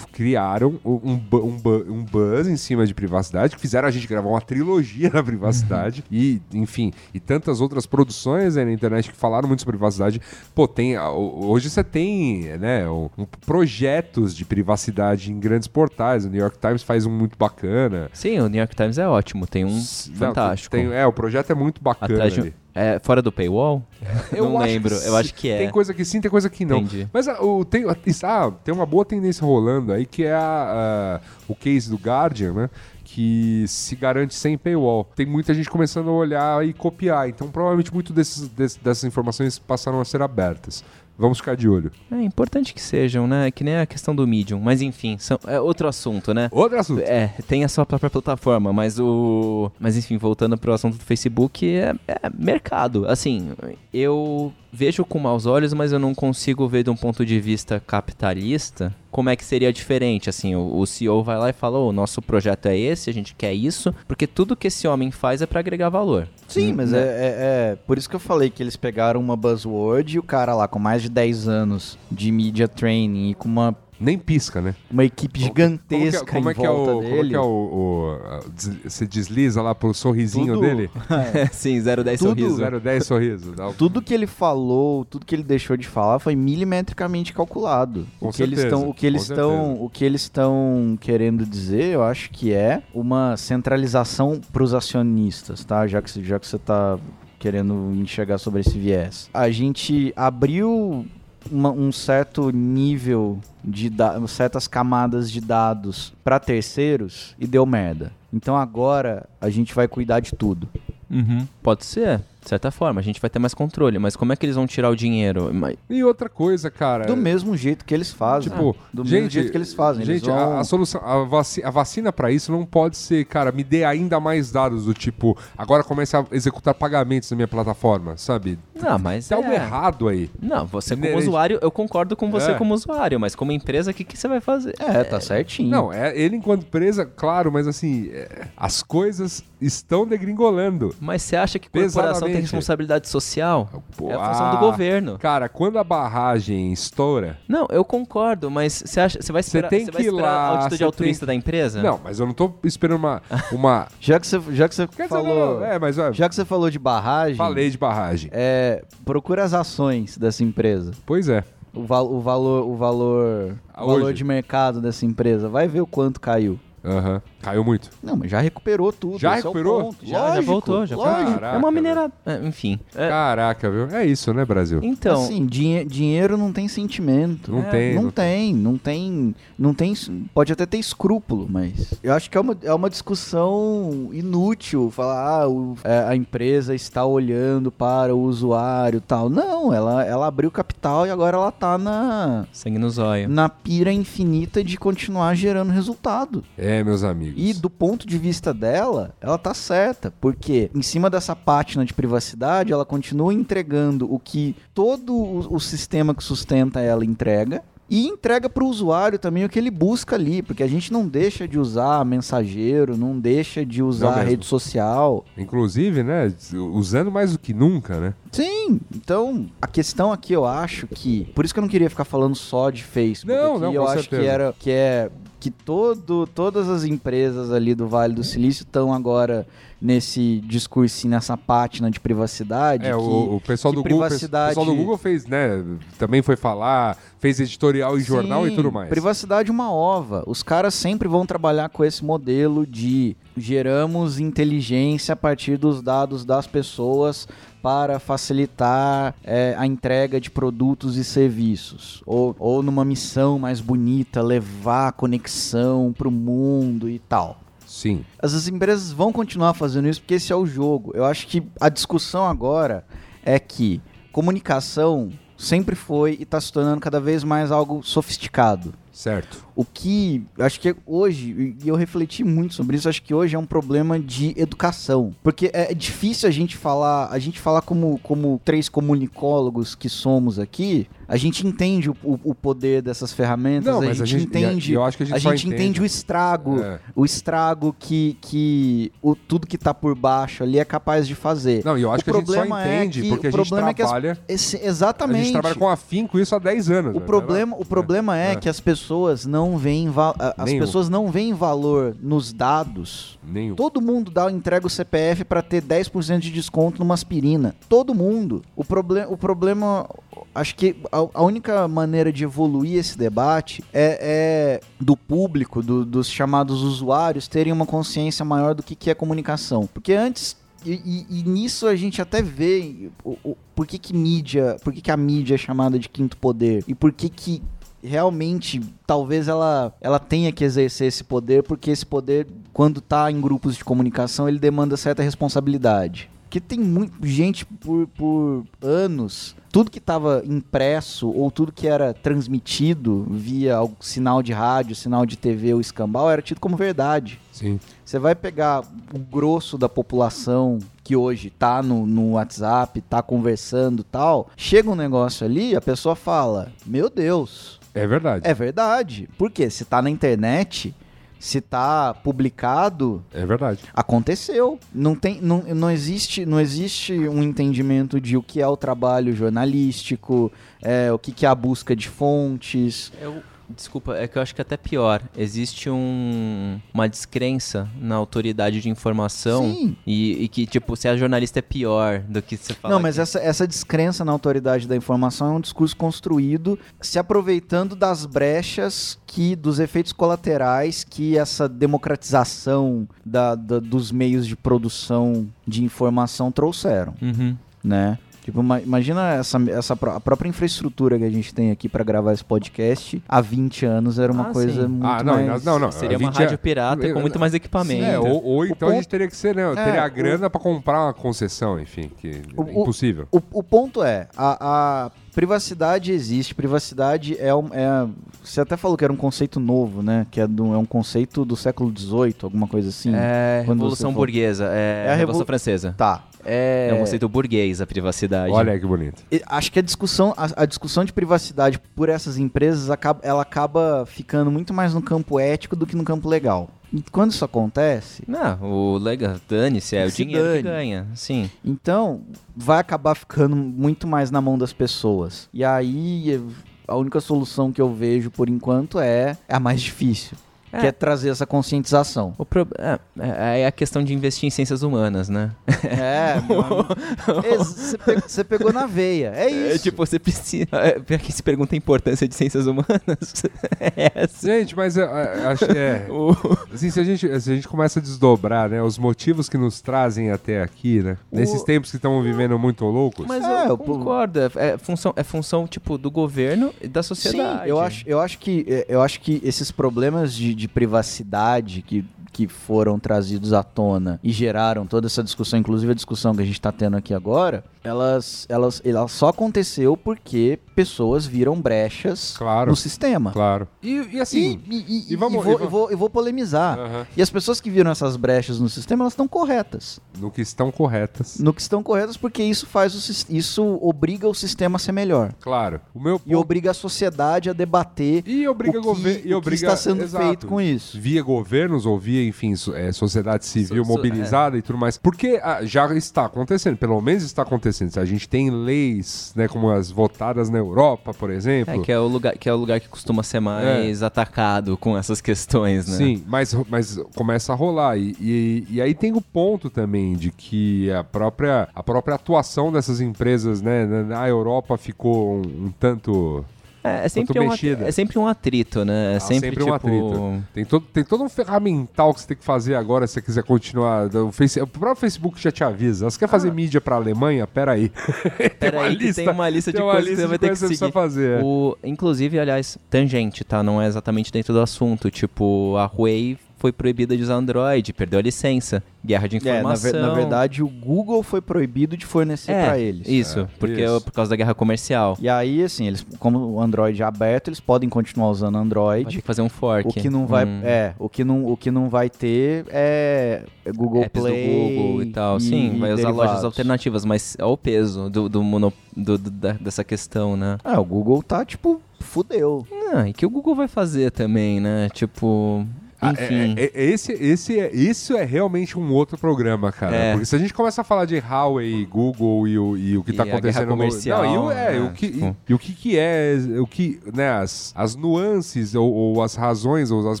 criaram um, um, um buzz em cima de privacidade, que fizeram a gente gravar uma trilogia [laughs] na privacidade e, enfim, e tantas outras produções aí na internet que falaram muito sobre privacidade. Pô, tem, a- o- hoje você tem, né, um, um- projetos de privacidade em grandes portais. O New York Times faz um muito bacana. Sim, o New York Times é ótimo, tem um S- não, fantástico. tem- é, o projeto é muito bacana. De. É fora do paywall? [laughs] não acho lembro, eu acho que é. Tem coisa que sim, tem coisa que não. Entendi. Mas ah, o, tem, ah, tem uma boa tendência rolando aí que é a- a- o case do Guardian, né? Que se garante sem paywall. Tem muita gente começando a olhar e copiar. Então, provavelmente, muito desses- dessas informações passaram a ser abertas. Vamos ficar de olho. É importante que sejam, né? Que nem a questão do Medium. Mas enfim, são, é outro assunto, né? Outro assunto. É, tem a sua própria plataforma, mas o. Mas enfim, voltando pro assunto do Facebook, é, é mercado. Assim, eu vejo com maus olhos, mas eu não consigo ver de um ponto de vista capitalista como é que seria diferente. Assim, o, o CEO vai lá e fala: o nosso projeto é esse, a gente quer isso, porque tudo que esse homem faz é para agregar valor. Sim, Hum, mas né? é, é- é por isso que eu falei que eles pegaram uma buzzword e o cara lá com mais de 10 anos de media training e com uma Nem pisca, né? Uma equipe gigantesca como é, em que é, volta o, dele. Como é que é o, o- Você desliza lá pro sorrisinho Tudo- dele? [laughs] Sim, 010 Tudo- sorriso. 010 sorriso. Dá o- Tudo que ele falou, tudo que ele deixou de falar foi milimetricamente calculado. Com o que eles certeza, estão, o que eles estão, o que eles estão querendo dizer, eu acho que é uma centralização para os acionistas, tá? Já que já que você tá querendo enxergar sobre esse viés. A gente abriu uma- um certo nível de certas camadas de dados para terceiros e deu merda. Então agora a gente vai cuidar de tudo. Uhum. Pode ser, de certa forma. A gente vai ter mais controle. Mas como é que eles vão tirar o dinheiro? E outra coisa, cara. Do mesmo jeito que eles fazem. Tipo, do gente, mesmo jeito que eles fazem. eles Gente, vão- a, a solução, a, vaci- a vacina pra isso não pode ser, cara, me dê ainda mais dados do tipo, agora comece a executar pagamentos na minha plataforma, sabe? Não, mas Tem algo é. errado aí. Não, você como Inerente. usuário, eu concordo com você É. como usuário, mas como empresa, o que, que você vai fazer? É, tá certinho. Não, é ele enquanto empresa, claro, mas assim, é, as coisas estão degringolando. Mas você acha que corporação tem responsabilidade social? Pô, é a função do ah, governo. Cara, quando a barragem estoura. Não, eu concordo, mas você acha, você vai esperar, tem você vai que ir lá, a atitude altruísta tem- da empresa? Não, mas eu não tô esperando uma. [laughs] uma... Já que você, já que você Quer dizer, falou. não, é, mas ó, Já que você falou de barragem. falei de barragem. É, procura as ações dessa empresa. Pois é. O, val- o valor, o valor, Ah, o valor hoje? de mercado dessa empresa. Vai ver o quanto caiu. Aham. Caiu muito. Não, mas já recuperou tudo. Já esse é o recuperou? ponto. Já, já Lógico, voltou, já lógico. Caraca, É uma minerada. É, enfim. É, Caraca, viu? É isso, né, Brasil? então, assim, dinhe- dinheiro não tem sentimento. Não É, tem. Não tem, não tem, não tem, pode até ter escrúpulo, mas eu acho que é uma, é uma discussão inútil falar, ah, o- é, a empresa está olhando para o usuário e tal. Não, ela, ela abriu capital e agora ela tá na, sangue no zóio. na pira infinita de continuar gerando resultado. É, meus amigos. E do ponto de vista dela, ela tá certa, porque em cima dessa pátina de privacidade, ela continua entregando o que todo o, o sistema que sustenta ela entrega. E entrega para o usuário também o que ele busca ali, porque a gente não deixa de usar mensageiro, não deixa de usar rede social. Inclusive, né? Usando mais do que nunca, né? Sim, então a questão aqui eu acho que. Por isso que eu não queria ficar falando só de Facebook. Não, não, eu acho certeza. que era que é que todo, todas as empresas ali do Vale do Silício estão agora nesse discurso, nessa pátina de privacidade. É, que- o, o pessoal do Google. O privacidade- pessoal do Google fez, né? Também foi falar, fez editorial em jornal e tudo mais. Privacidade é uma ova. Os caras sempre vão trabalhar com esse modelo de geramos inteligência a partir dos dados das pessoas para facilitar é, a entrega de produtos e serviços. Ou, ou numa missão mais bonita, levar conexão para o mundo e tal. Sim. As empresas vão continuar fazendo isso porque esse é o jogo. Eu acho que a discussão agora é que comunicação sempre foi e está se tornando cada vez mais algo sofisticado. Certo. O que acho que hoje, e eu refleti muito sobre isso, acho que hoje é um problema de educação. Porque é difícil a gente falar, a gente falar como, como três comunicólogos que somos aqui, a gente entende o, o- poder dessas ferramentas, Não, a, mas gente a gente- entende. e eu acho que a gente entende. entende. o estrago, É. o estrago que, que o, tudo que tá por baixo ali é capaz de fazer. Não, e eu acho O que a gente só é entende que- porque o a gente problema é que as- trabalha. Esse- A exatamente. gente trabalha com afinco isso há 10 anos. O né? problema, o problema é, É. que as pessoas não veem va- a- as Nenhum. pessoas não veem valor nos dados. Nenhum. Todo mundo dá entrega o CPF para ter 10% de desconto numa aspirina. Todo mundo. O, proble o problema acho que a, a única maneira de evoluir esse debate é, é do público, do- dos chamados usuários terem uma consciência maior do que, que é comunicação. Porque antes e, e- e nisso a gente até vê o, o- por que, que mídia, por que, que a mídia é chamada de quinto poder e por que que realmente talvez ela, ela tenha que exercer esse poder, porque esse poder, quando tá em grupos de comunicação, ele demanda certa responsabilidade. Porque tem muita gente por, por anos, tudo que estava impresso ou tudo que era transmitido via algum sinal de rádio, sinal de TV ou escambau era tido como verdade. Sim. Você vai pegar o grosso da população que hoje tá no, no WhatsApp, tá conversando e tal. Chega um negócio ali, a pessoa fala: Meu Deus, É verdade. é verdade. Por quê? Se tá na internet, se tá publicado, É verdade. aconteceu. Não tem, não, não existe, não existe um entendimento de o que é o trabalho jornalístico, é, o que, que é a busca de fontes. É o- Desculpa, é que eu acho que é até pior. Existe um, uma descrença na autoridade de informação Sim. e, e que, tipo, se a jornalista é pior do que você fala. Não, mas essa, essa descrença na autoridade da informação é um discurso construído se aproveitando das brechas que, dos efeitos colaterais que essa democratização da- da- dos meios de produção de informação trouxeram, Uhum. né? Tipo, ima- imagina essa, essa pró- a própria infraestrutura que a gente tem aqui pra gravar esse podcast há 20 anos era uma Ah, coisa sim. muito Ah, não, mais... não, não. Seria a uma é- rádio pirata eu- com muito mais equipamento. É, ou, ou então a ponto- gente teria que ser, né? É, Teria a o- grana pra comprar uma concessão, enfim, que O- é o- impossível. O, o ponto é, a, a privacidade existe, privacidade é, um, é- Você até falou que era um conceito novo, né? Que é, do- é um conceito do século XVIII, alguma coisa assim. É, Revolução Burguesa. É, É a Revolução revol- Francesa. Tá. É, É um conceito burguês, a privacidade. Olha que bonito. e acho que a discussão, a, a discussão de privacidade por essas empresas, acaba, ela acaba ficando muito mais no campo ético do que no campo legal. E quando isso acontece, Não, o legal, dane-se, é o dinheiro que dane. ganha. Sim. então vai acabar ficando muito mais na mão das pessoas. E aí a única solução que eu vejo por enquanto é a mais difícil, que é trazer essa conscientização. O pro... é, é, é a questão de investir em ciências humanas, né? [laughs] É, você pe- você pegou na veia. É isso. É, tipo, você precisa. É, pra quem se pergunta a importância de ciências humanas, [laughs] é essa. Gente, mas é, é, acho que é. [laughs] O- Assim, se a, gente, se a gente começa a desdobrar, né, os motivos que nos trazem até aqui, né? Nesses tempos que estamos vivendo muito loucos. Mas É, eu o povo- concordo. É, é função, é função, tipo, do governo e da sociedade. Sim, eu acho, eu acho que é, eu acho que esses problemas de, de privacidade que, que foram trazidos à tona e geraram toda essa discussão, inclusive a discussão que a gente está tendo aqui agora, elas, elas, ela só aconteceu porque pessoas viram brechas Claro. no sistema. Claro. E, e assim. E, e- e- e vamos- e vou, e va- eu vou, eu vou polemizar. E as pessoas que viram essas brechas no sistema, elas estão corretas. no que estão corretas. No que estão corretas, porque isso faz o, isso obriga o sistema a ser melhor. Claro. O meu E ponto- obriga a sociedade a debater E obriga o que, governo. E obriga, que está sendo exato. feito com isso. Via governos ou via, enfim, so- é, sociedade civil So- so- mobilizada e tudo mais. Porque ah, já está acontecendo, pelo menos está acontecendo. A gente tem leis, né, como as votadas na Europa, por exemplo. É, que é o lugar que, é o lugar que costuma ser mais atacado com essas questões, né? Sim, mas, mas começa a rolar. E, e, e aí tem o ponto também de que a própria, a própria atuação dessas empresas né, na, na Europa ficou um, um tanto. É, é sempre um, mexida. é sempre um atrito, né? É Ah, sempre, sempre um tipo... atrito. Tem todo, tem todo um ferramental que você tem que fazer agora se você quiser continuar. O, face, o próprio Facebook já te avisa. Você quer fazer mídia pra Alemanha? Pera aí. [laughs] Pera aí que tem uma lista de tem uma coisas que lista você vai ter que seguir. fazer. O, inclusive, aliás, tangente, tá? Não é exatamente dentro do assunto. Tipo, a Huawei foi proibida de usar Android, perdeu a licença. Guerra de É, na, informação. ver- na verdade, o Google foi proibido de fornecer é, pra eles. Isso, É, porque isso. por causa da guerra comercial. E aí, assim, eles, como o Android é aberto, eles podem continuar usando Android. que fazer um fork. O que não vai, um- é, o que não, o que não vai ter é Google apps Play do Google e tal. Sim, vai usar derivados. lojas alternativas, mas é o peso do, do, mono- do- do- da- dessa questão, né? É, o Google tá tipo fudeu. Ah, e que o Google vai fazer também, né? Tipo, Ah, enfim. é- é- é- esse, esse é, isso é realmente um outro programa, cara. É. Porque se a gente começa a falar de Huawei, Google e o, e o que E tá guerra acontecendo no- comercial, Não, e o, é, né, o que, tipo- e, e o que que é, o que, né, as, as nuances ou, ou as razões ou as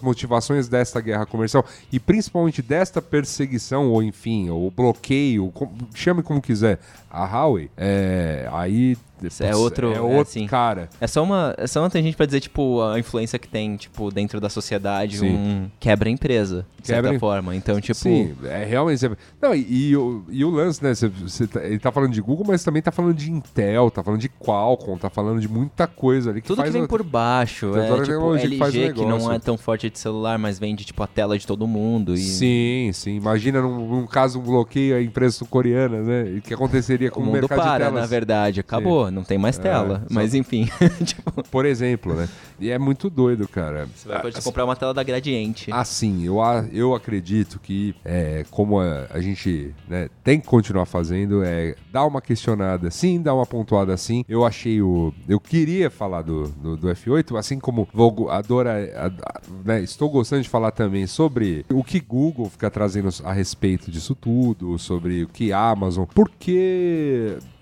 motivações desta guerra comercial e principalmente desta perseguição ou enfim, ou bloqueio, com- chame como quiser, a Huawei, é, aí é outro- é é outro assim. cara. É só uma, é só uma tangente pra dizer, tipo, a influência que tem, tipo, dentro da sociedade, Sim. um quebra a empresa, de Quebra certa em- forma. Então, tipo, Sim, é realmente. Não, e, e o, e o lance, né? você- você tá- ele tá falando de Google, mas também tá falando de Intel, tá falando de Qualcomm, tá falando de muita coisa ali que tudo que vem o- por baixo, é, a tipo, tecnologia que faz LG, que não é tão forte de celular, mas vende, tipo, a tela de todo mundo. E... Sim, sim. Imagina num, num caso um bloqueio a empresas sul-coreanas, né? O que aconteceria com O o, mundo mercado de para, telas. na verdade. Acabou, não tem mais tela. só- mas enfim, [laughs] tipo, Por exemplo, né? E é muito doido, cara. você vai poder Assim, comprar uma tela da Gradiente. Assim, eu, a- eu acredito que, é, como a, a gente né, tem que continuar fazendo, é dar uma questionada sim, dar uma pontuada assim. Eu achei o. Eu queria falar do, do, do F8, assim como vou adora, a- né, estou gostando de falar também sobre o que Google fica trazendo a respeito disso tudo, sobre o que Amazon, porque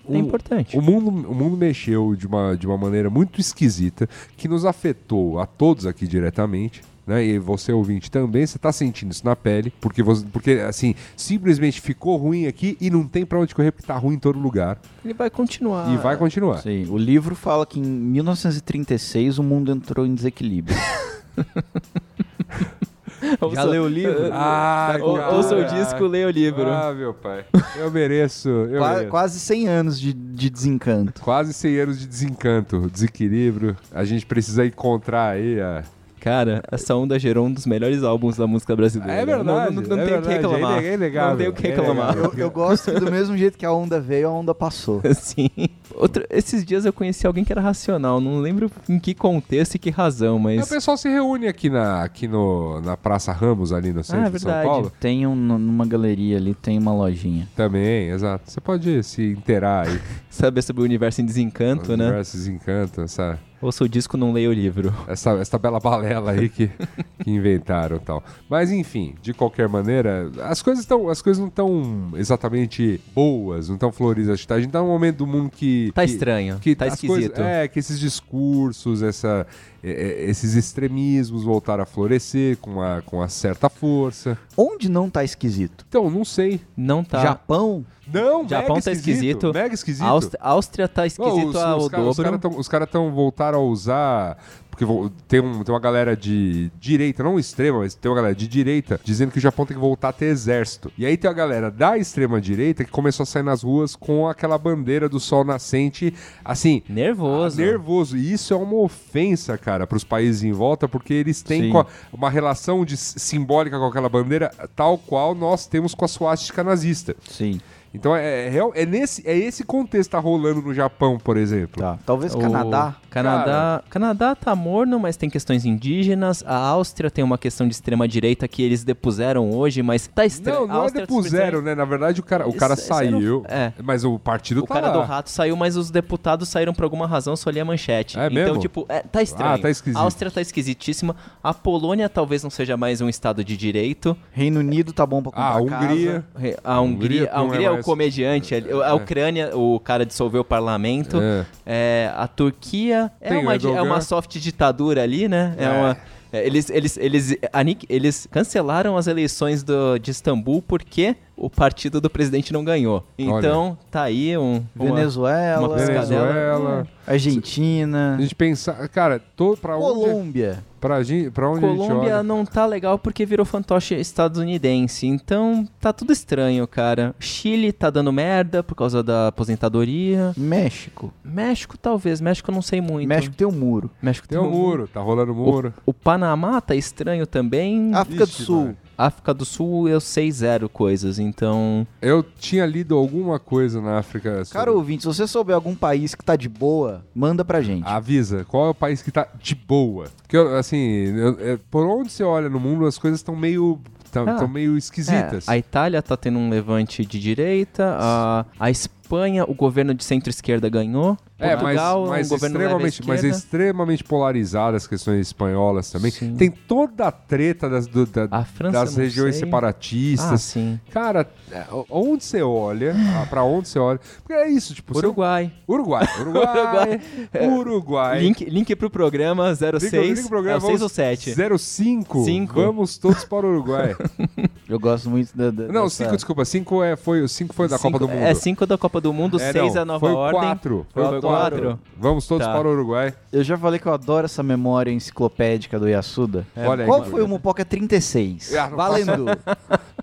é importante. O mundo, o mundo mexeu de uma, de uma maneira muito esquisita que nos afetou a todos aqui diretamente. Né? E você ouvinte também, você tá sentindo isso na pele, porque você, porque assim, simplesmente ficou ruim aqui e não tem pra onde correr porque tá ruim em todo lugar Ele vai continuar. e vai continuar. Sim, o livro fala que em 1936 o mundo entrou em desequilíbrio. [laughs] [laughs] Já leu o livro? [laughs] Ah, Ou- cara. ouça o disco, leia o livro. Ah, meu pai. [laughs] Eu mereço. Eu Qua- mereço. quase 100 anos de, de desencanto. Quase 100 anos de desencanto, desequilíbrio. A gente precisa encontrar aí a. Cara, essa onda gerou um dos melhores álbuns da música brasileira. É verdade. Não, não, não é tem o que reclamar. É inegável. Não tem o que é reclamar. inegável. Eu, eu gosto que do mesmo jeito que a onda veio, a onda passou. [laughs] Sim. Outro, esses dias eu conheci alguém que era racional. Não lembro em que contexto e que razão, O mas. pessoal se reúne aqui na, aqui no, na Praça Ramos, ali no centro Ah, de São. Paulo. Tem um, numa galeria ali, tem uma lojinha. Também, exato. Você pode se inteirar aí. [laughs] Saber sobre o universo em desencanto, né? Diversos encantos, essa, Ouça o disco, não leia o livro. essa, essa bela balela aí que, [laughs] que inventaram tal. Mas enfim, de qualquer maneira, as coisas, tão, as coisas não estão exatamente boas, não estão floridas. A gente tá num momento do mundo que. Tá que- estranho. que tá esquisito. coisas- é, que esses discursos, essa, é, é, esses extremismos voltaram a florescer com uma, com uma certa força. Onde não tá esquisito? Então, não sei. Não tá. Japão? Não, Japão mega tá esquisito. Mega esquisito. Áustria, Áustria tá Não, esquisito os, ao os, cara- os dobro. caras os caras tão voltaram a usar. Porque tem, um, tem uma galera de direita, não extrema, mas tem uma galera de direita dizendo que o Japão tem que voltar a ter exército. E aí tem a galera da extrema direita que começou a sair nas ruas com aquela bandeira do sol nascente, assim, Nervoso. ah, nervoso. E isso é uma ofensa, cara, para os países em volta, porque eles têm co- uma relação de, simbólica com aquela bandeira, tal qual nós temos com a suástica nazista. Sim. Então é, é, real- é nesse, é esse contexto que tá rolando no Japão, por exemplo. Tá. Talvez O Canadá. Canadá, Canadá tá morno, mas tem questões indígenas. A Áustria tem uma questão de extrema direita que eles depuseram hoje, mas tá estranho. Não, não é depuseram, né? Na verdade, o cara, o cara Isso- saiu, é. mas o partido O tá cara lá. do rato saiu, mas os deputados saíram por alguma razão, só li a manchete. É então, mesmo? tipo, é, tá estranho. Ah, tá esquisito. A Áustria tá esquisitíssima. A Polônia talvez não seja mais um estado de direito. Reino Unido tá bom pra comprar Ah, a Hungria. Re- A Hungria, Hungria a Hungria é é, o comediante, ali. a Ucrânia, o cara dissolveu o parlamento. É. É, a Turquia é Tem uma, é uma soft ditadura ali, né? É, É. uma. é, eles, eles, eles, aniq- eles cancelaram as eleições do, de Istambul porque o partido do presidente não ganhou. Então, tá aí um. uma- Venezuela, uma. Venezuela. Argentina, A gente pensa, cara, tô pra onde, Colômbia. pra, gente, pra onde a gente Colômbia olha? não tá legal porque virou fantoche estadunidense. Então tá tudo estranho, cara. Chile tá dando merda por causa da aposentadoria. México. México, talvez. México eu não sei muito. México tem um muro. México Tem um muro, tá rolando muro. O Panamá tá estranho também. África do Ixi, Sul. mano. África do Sul eu sei zero coisas, então. Eu tinha lido alguma coisa na África. sobre- Cara, ouvinte, se você souber algum país que tá de boa, manda pra gente. Avisa, qual é o país que tá de boa? Porque, assim, eu- é, por onde você olha no mundo, as coisas estão meio. Tão, Ah, meio esquisitas. É, a Itália tá tendo um levante de direita, a, a Espanha, o governo de centro-esquerda ganhou. É, mas, Portugal, mas, um governo extremamente, mas é extremamente polarizadas as questões espanholas também. Sim. Tem toda a treta das, do- da- A França, das regiões sei. Ah, separatistas. sim. Cara, é, onde você olha, ah, pra onde você olha. Porque é isso, tipo, você- Uruguai. Uruguai. [laughs] Uruguai. Uruguai. Link, link pro programa 06. Link- link pro programa, é o 6 vamos- ou 7? 05. Cinco. Vamos todos para o Uruguai. [laughs] Eu gosto muito da. da Não, dessa- 5, desculpa. 5 é, foi, cinco foi da Cinco- Copa do Mundo. É 5 da Copa do Mundo, É, 6 não, a nova foi ordem. 4. Foi Foi o 4. quatro? Vamos todos Tá. para o Uruguai. Eu já falei que eu adoro essa memória enciclopédica do Yasuda. Olha aí. Qual foi o Mupoca 36? Ah, Valendo.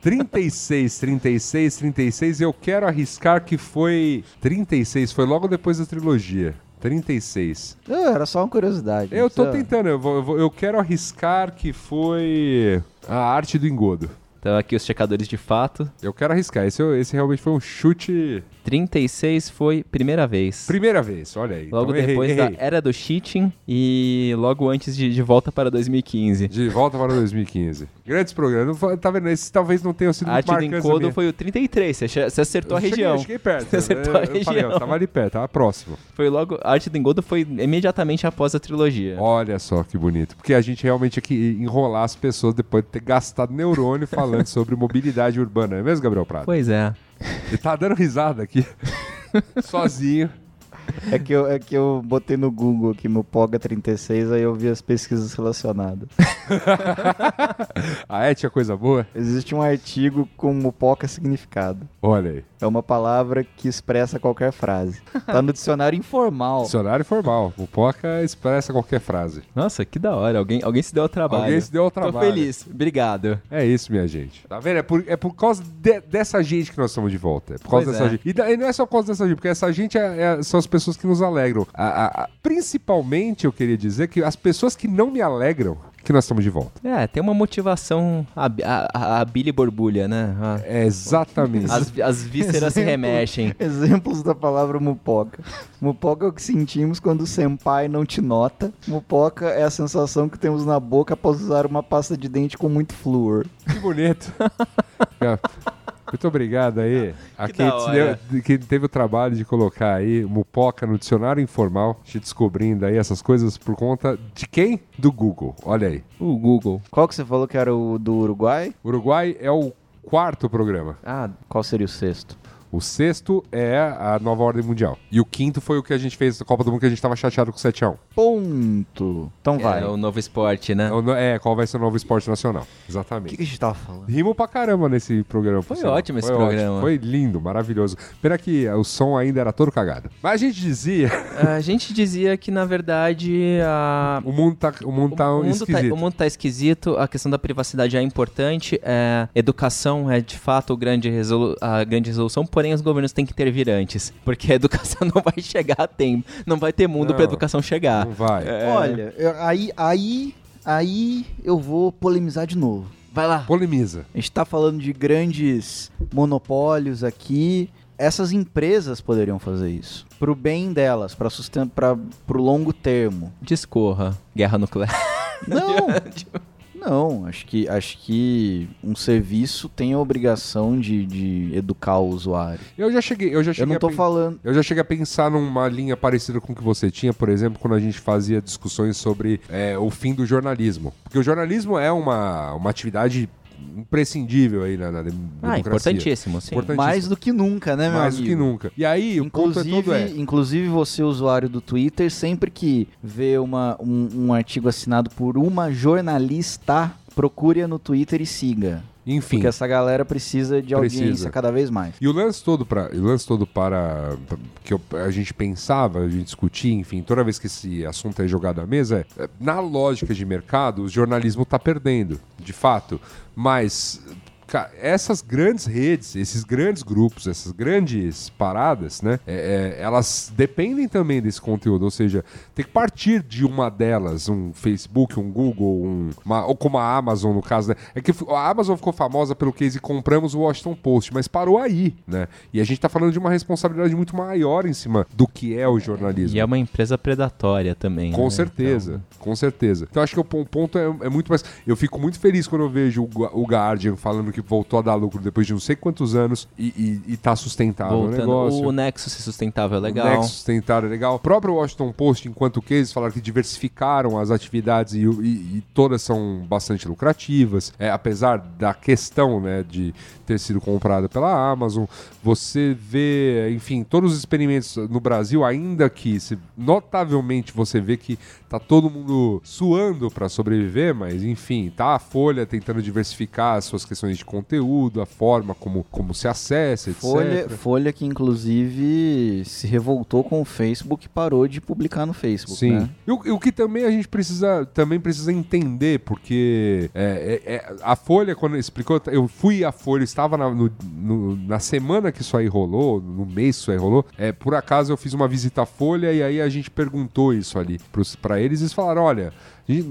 36, 36, 36. Eu quero arriscar que foi. 36, foi logo depois da trilogia. 36. Não, era só uma curiosidade. Eu tô tentando, eu, vou- eu vou- eu quero arriscar que foi. A arte do engodo. Então aqui os checadores de fato. Eu quero arriscar. Esse, esse realmente foi um chute. 36 foi primeira vez. Primeira vez, olha aí. Logo Então, errei, depois errei. da era do cheating e logo antes de, de volta para 2015. De volta para 2015. Grandes programas. Não Tá vendo? Esses talvez não tenham sido A muito arte do marcantes encodo foi o 33, você, acertou Eu a cheguei- região. eu Cheguei perto. [laughs] Você acertou a Eu- eu falei, região. ó, tava ali perto, tava próximo. Foi logo, a arte do engodo foi imediatamente após a trilogia. Olha só que bonito. Porque a gente realmente aqui enrolar as pessoas depois de ter gastado neurônio falando sobre mobilidade urbana. Não é mesmo, Gabriel Prado? Pois é. Ele tá dando risada aqui. [laughs] sozinho. É que, eu, é que eu botei no Google aqui Mupoca 36, aí eu vi as pesquisas relacionadas. [laughs] A ética é coisa boa? Existe um artigo com Mupoca significado. Olha aí. É uma palavra que expressa qualquer frase. Tá no dicionário informal. Dicionário formal. Mupoca expressa qualquer frase. Nossa, que da hora. Alguém, alguém se deu ao trabalho. Alguém se deu ao Tô trabalho. feliz. Obrigado. É isso, minha gente. Tá vendo? É por, é por causa de- dessa gente que nós estamos de volta. É por causa Pois dessa é. gente. E, da- e não é só por causa dessa gente, porque essa gente é- é- são as pessoas que nos alegram. A- a- a- principalmente, eu queria dizer que as pessoas que não me alegram, que nós estamos de volta. É, tem uma motivação. A, a, a Billy borbulha, né? A- É exatamente. As, as vísceras se Exemplo- remexem. Exemplos da palavra mupoca. Mupoca é o que sentimos quando o senpai não te nota. Mupoca é a sensação que temos na boca após usar uma pasta de dente com muito flúor. Que bonito. [laughs] É. Muito obrigado aí a Que quem, te quem teve o trabalho de colocar aí Mupoca no dicionário informal, te descobrindo aí essas coisas por conta de quem? Do Google. Olha aí. O Google. Qual que você falou que era o do Uruguai? Uruguai é o quarto programa. Ah, Qual seria o sexto? O sexto é a nova ordem mundial. E o quinto foi o que a gente fez na Copa do Mundo que a gente tava chateado com o 7x1. Ponto. Então vai. é o novo esporte, né? É, o no- é, qual vai ser o novo esporte nacional. O Exatamente. que, que a gente tava falando? Rimo pra caramba nesse programa. por Foi sinal. ótimo esse Foi programa. Foi lindo, maravilhoso. Pena que o som ainda era todo cagado. Mas a gente dizia, [laughs] A gente dizia que, na verdade, a. o mundo tá, o mundo tá o, mundo esquisito. tá, o mundo tá esquisito, a questão da privacidade é importante, é, educação é de fato o grande resolu- a grande resolução, porém os governos têm que intervir antes, porque a educação [laughs] não vai chegar a tempo, não vai ter mundo pra educação chegar. Não vai. Olha, eu- aí, aí, aí eu vou polemizar de novo. Vai lá. Polemiza. A gente tá falando de grandes monopólios aqui. Essas empresas poderiam fazer isso. Pro bem delas, para sustentar, para pro longo termo. Discorra. Guerra nuclear. Não. [laughs] Não, acho que, acho que um serviço tem a obrigação de, de educar o usuário. Eu já cheguei, eu já Eu cheguei não tô pen- falando. Eu já cheguei a pensar numa linha parecida com o que você tinha, por exemplo, quando a gente fazia discussões sobre é, o fim do jornalismo. Porque o jornalismo é uma, uma atividade imprescindível aí na, na Ah, democracia. importantíssimo, sim. Importantíssimo. Mais do que nunca, né, meu Mais do amigo? que nunca. E aí, o ponto é Inclusive, todo é... inclusive você, usuário do Twitter, sempre que vê uma, um, um artigo assinado por uma jornalista, procure-a no Twitter e siga. Enfim. Porque essa galera precisa de Precisa. audiência cada vez mais. E o lance todo para, o lance todo para pra- que eu- a gente pensava, a gente discutia, enfim, toda vez que esse assunto é jogado à mesa, é, é, na lógica de mercado, o jornalismo está perdendo, de fato. Mas ca- essas grandes redes, esses grandes grupos, essas grandes paradas, né? é- é, elas dependem também desse conteúdo, ou seja, tem que partir de uma delas, um Facebook, um Google, um, uma- ou como a Amazon no caso, né? É que a Amazon ficou famosa pelo case compramos o Washington Post, mas parou aí, né? E a gente tá falando de uma responsabilidade muito maior em cima do que é o jornalismo. E é uma empresa predatória também. Com né? certeza, com certeza. Então acho que o pon- ponto é, é muito mais. Eu fico muito feliz quando eu vejo o, o Guardian falando que voltou a dar lucro depois de não sei quantos anos e, e, e tá sustentável o Voltando, negócio. o Nexus se sustentável é O legal. Nexus sustentável é legal. O próprio Washington Post, enquanto case, falaram que diversificaram as atividades e, e- e todas são bastante lucrativas. É, apesar da questão né, de ter sido comprada pela Amazon, você vê, enfim, todos os experimentos no Brasil, ainda que se- notavelmente você vê que tá todo mundo suando para sobreviver, mas enfim, tá a Folha tentando diversificar as suas questões de conteúdo, a forma como, como se acessa, etc. Folha, Folha que inclusive se revoltou com o Facebook e parou de publicar no Facebook, Sim. né? E o, e o que também a gente precisa também precisa entender, porque é, é- é- a Folha, quando explicou, eu fui à Folha, estava na, no- no- na semana que isso aí rolou, no mês que isso aí rolou, é, por acaso eu fiz uma visita à Folha e aí a gente perguntou isso ali para eles e eles falaram, olha,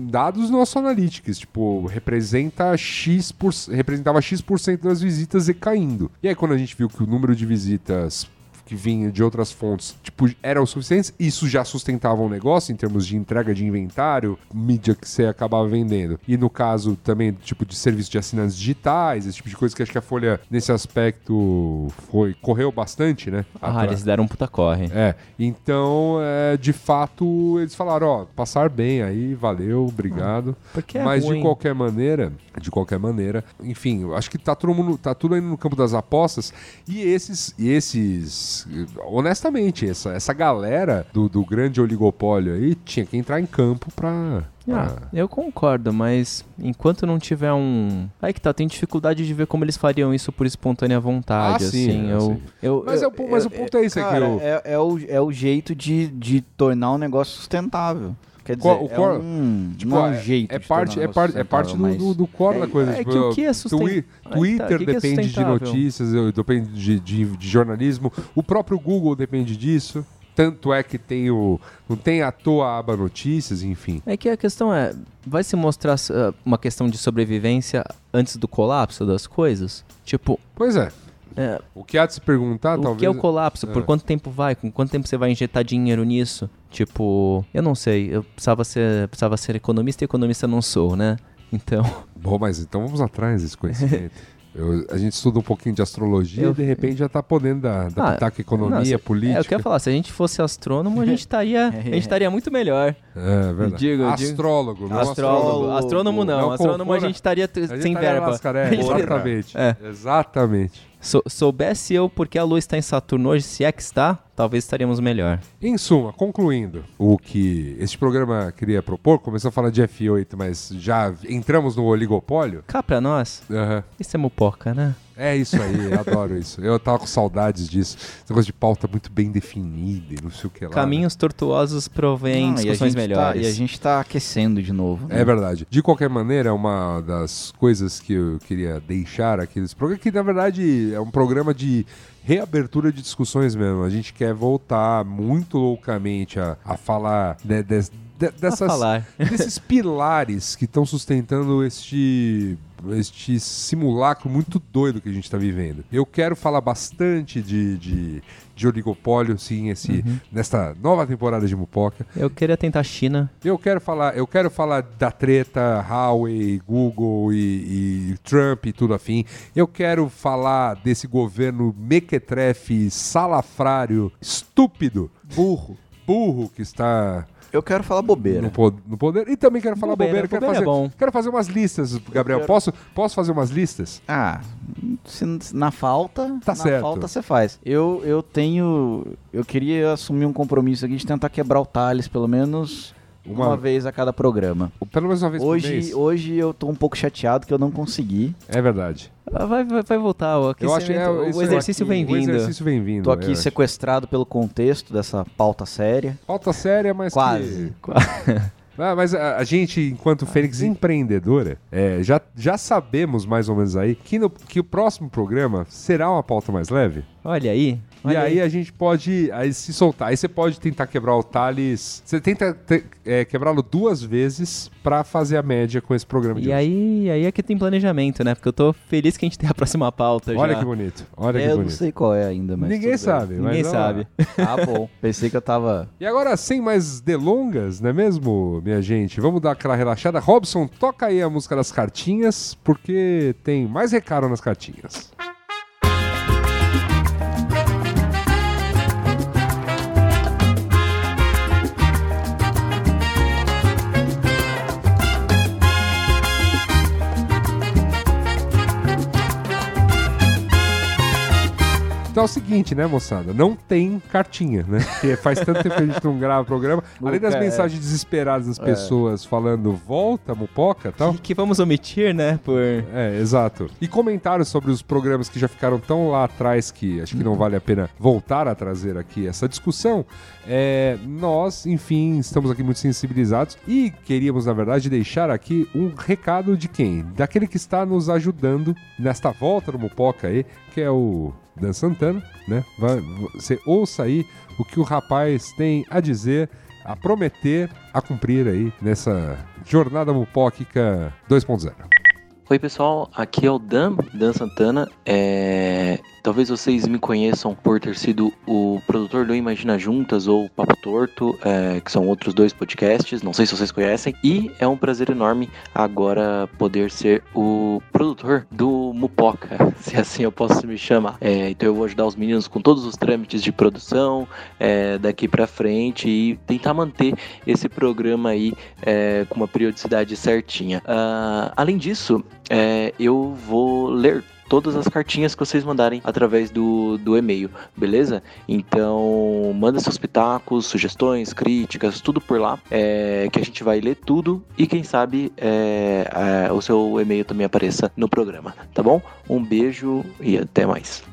dados nossos analytics, tipo, representa X por, representava X% das visitas e caindo. E aí quando a gente viu que o número de visitas que vinha de outras fontes, tipo, eram o suficientes, isso já sustentava o negócio em termos de entrega de inventário, mídia que você acabava vendendo. E no caso também, tipo, de serviço de assinantes digitais, esse tipo de coisa que acho que a Folha, nesse aspecto, foi correu bastante, né? Ah, Atrás. eles deram um puta corre. É, então, é, de fato, eles falaram, ó, passar bem aí, valeu, obrigado. Porque é Mas ruim. de qualquer maneira, de qualquer maneira, enfim, acho que tá todo mundo, tá tudo aí no campo das apostas e esses, e esses Mas, honestamente, essa, essa galera do, do grande oligopólio aí tinha que entrar em campo pra. Ah, pra- eu concordo, mas enquanto não tiver um. Aí que tá, tem dificuldade de ver como eles fariam isso por espontânea vontade, Ah, sim, assim. é, eu, sim. eu, Mas, eu- é, o- mas o ponto é esse aqui. O- é, é o, é o jeito de, de tornar um negócio sustentável. Quer dizer, o é qual- um, Tipo, não é um é- jeito é parte, é parte, é parte do, sustentável, do, do core da coisa. é tipo, que o que é Twi- susten- Aí tá, Twitter o que que é depende de sustentável? notícias, depende de, de, de jornalismo. O próprio Google depende disso. Tanto é que tem o. Não tem à toa a aba notícias, enfim. É que a questão é, vai se mostrar ah, uma questão de sobrevivência antes do colapso das coisas? Tipo, Pois é. É, O que há de se perguntar, o talvez. que é o colapso? Por é. quanto tempo vai? Com quanto tempo você vai injetar dinheiro nisso? Tipo, eu não sei, eu precisava ser, precisava ser economista e economista não sou, né? Então, [laughs] Bom, mas então vamos atrás desse conhecimento. [laughs] Eu- a gente estuda um pouquinho de astrologia Eu- e de repente já tá podendo dar, dar Ah, pitaco economia, não, se- política. É, eu quero falar, se a gente fosse astrônomo, a gente estaria, [laughs] a gente estaria muito melhor. É verdade. Digo, astrólogo, não Astrólogo, astrólogo. astrônomo não, Não, astrônomo a gente estaria sem verba. é, gente- exatamente. É. Exatamente. Sou- soubesse eu porque a Lua está em Saturno hoje, se é que está, talvez estaríamos melhor. Em suma, concluindo, o que este programa queria propor, começou a falar de F8, mas já entramos no oligopólio. Cá pra nós, Aham. isso é mupoca, né? É isso aí, eu adoro isso. Eu tava com saudades disso. Esse negócio de pauta muito bem definida e não sei o que lá. né? Caminhos tortuosos provêm Não, e a discussões gente melhores. Tá, e a gente tá aquecendo de novo. né? É verdade. De qualquer maneira, uma das coisas que eu queria deixar aqui nesse programa, que na verdade é um programa de reabertura de discussões mesmo. A gente quer voltar muito loucamente a, a falar de- de- A dessas, falar. desses pilares que estão sustentando este este simulacro muito doido que a gente está vivendo. Eu quero falar bastante de, de, de oligopólio, sim, esse, nesta nova temporada de Mupoca. Eu queria tentar China. Eu quero falar, eu quero falar da treta Huawei, Google e, e Trump e tudo afim. Eu quero falar desse governo mequetrefe, salafrário, estúpido, burro, burro que está Eu quero falar bobeira. no, no poder. E também quero falar Bobeira, bobeira. Quero, bobeira é fazer, bom. quero fazer umas listas, Gabriel. quero- Posso, posso fazer umas listas? Ah, se na falta, Tá na certo. falta você faz. Eu, eu tenho. Eu queria assumir um compromisso aqui de tentar quebrar o Thales, pelo menos Uma- uma, vez a cada programa. Pelo menos uma vez por Hoje, mês. hoje eu tô um pouco chateado que eu não consegui. É verdade. Ah, Vai, vai, vai voltar, o Eu acho que é, o exercício vem O vindo. exercício vem vindo. Tô aqui sequestrado pelo contexto dessa pauta séria. Pauta séria, mas que- Quase. [laughs] Ah, mas a, a gente, enquanto Fênix empreendedora, é, já, já sabemos mais ou menos aí que, no- que o próximo programa será uma pauta mais leve. Olha aí. E olha aí, a gente pode aí, se soltar. Aí você pode tentar quebrar o Thales. Você tenta te- é, quebrá-lo duas vezes pra fazer a média com esse programa de E hoje. aí, aí é que tem planejamento, né? Porque eu tô feliz que a gente tem a próxima pauta Olha já. que bonito. Olha que eu não bonito. sei qual é ainda, mas. Ninguém sabe. mas Ninguém sabe. Ah, bom. Pensei que eu tava. E agora, sem mais delongas, não é mesmo, minha gente? Vamos dar aquela relaxada. Robson, toca aí a música das cartinhas, porque tem mais recado nas cartinhas. Então é o seguinte, né, moçada? Não tem cartinha, né? Porque faz tanto tempo que a gente não grava programa. [laughs] Além das é. mensagens desesperadas das pessoas falando volta, mupoca e tal. Que, que vamos omitir, né? Por. É, exato. E comentários sobre os programas que já ficaram tão lá atrás que acho que não vale a pena voltar a trazer aqui essa discussão. É, nós, enfim, estamos aqui muito sensibilizados e queríamos, na verdade, deixar aqui um recado de quem? Daquele que está nos ajudando nesta volta no Mupoca aí, que é o Dan Santana, né? Vai- você ouça aí o que o rapaz tem a dizer, a prometer, a cumprir aí nessa jornada mupóquica 2.0. Oi pessoal, aqui é o Dan, Dan Santana. É... Talvez vocês me conheçam por ter sido o produtor do Imagina Juntas ou Papo Torto, é, que são outros dois podcasts, não sei se vocês conhecem. E é um prazer enorme agora poder ser o produtor do Mupoca, [laughs] se assim eu posso me chamar. É, então eu vou ajudar os meninos com todos os trâmites de produção é, daqui pra frente e tentar manter esse programa aí é, com uma periodicidade certinha. Ah, além disso, é, eu vou ler todas as cartinhas que vocês mandarem através do, do e-mail, beleza? Então, manda seus pitacos, sugestões, críticas, tudo por lá, é, que a gente vai ler tudo e quem sabe é, é, o seu e-mail também apareça no programa, tá bom? Um beijo e até mais.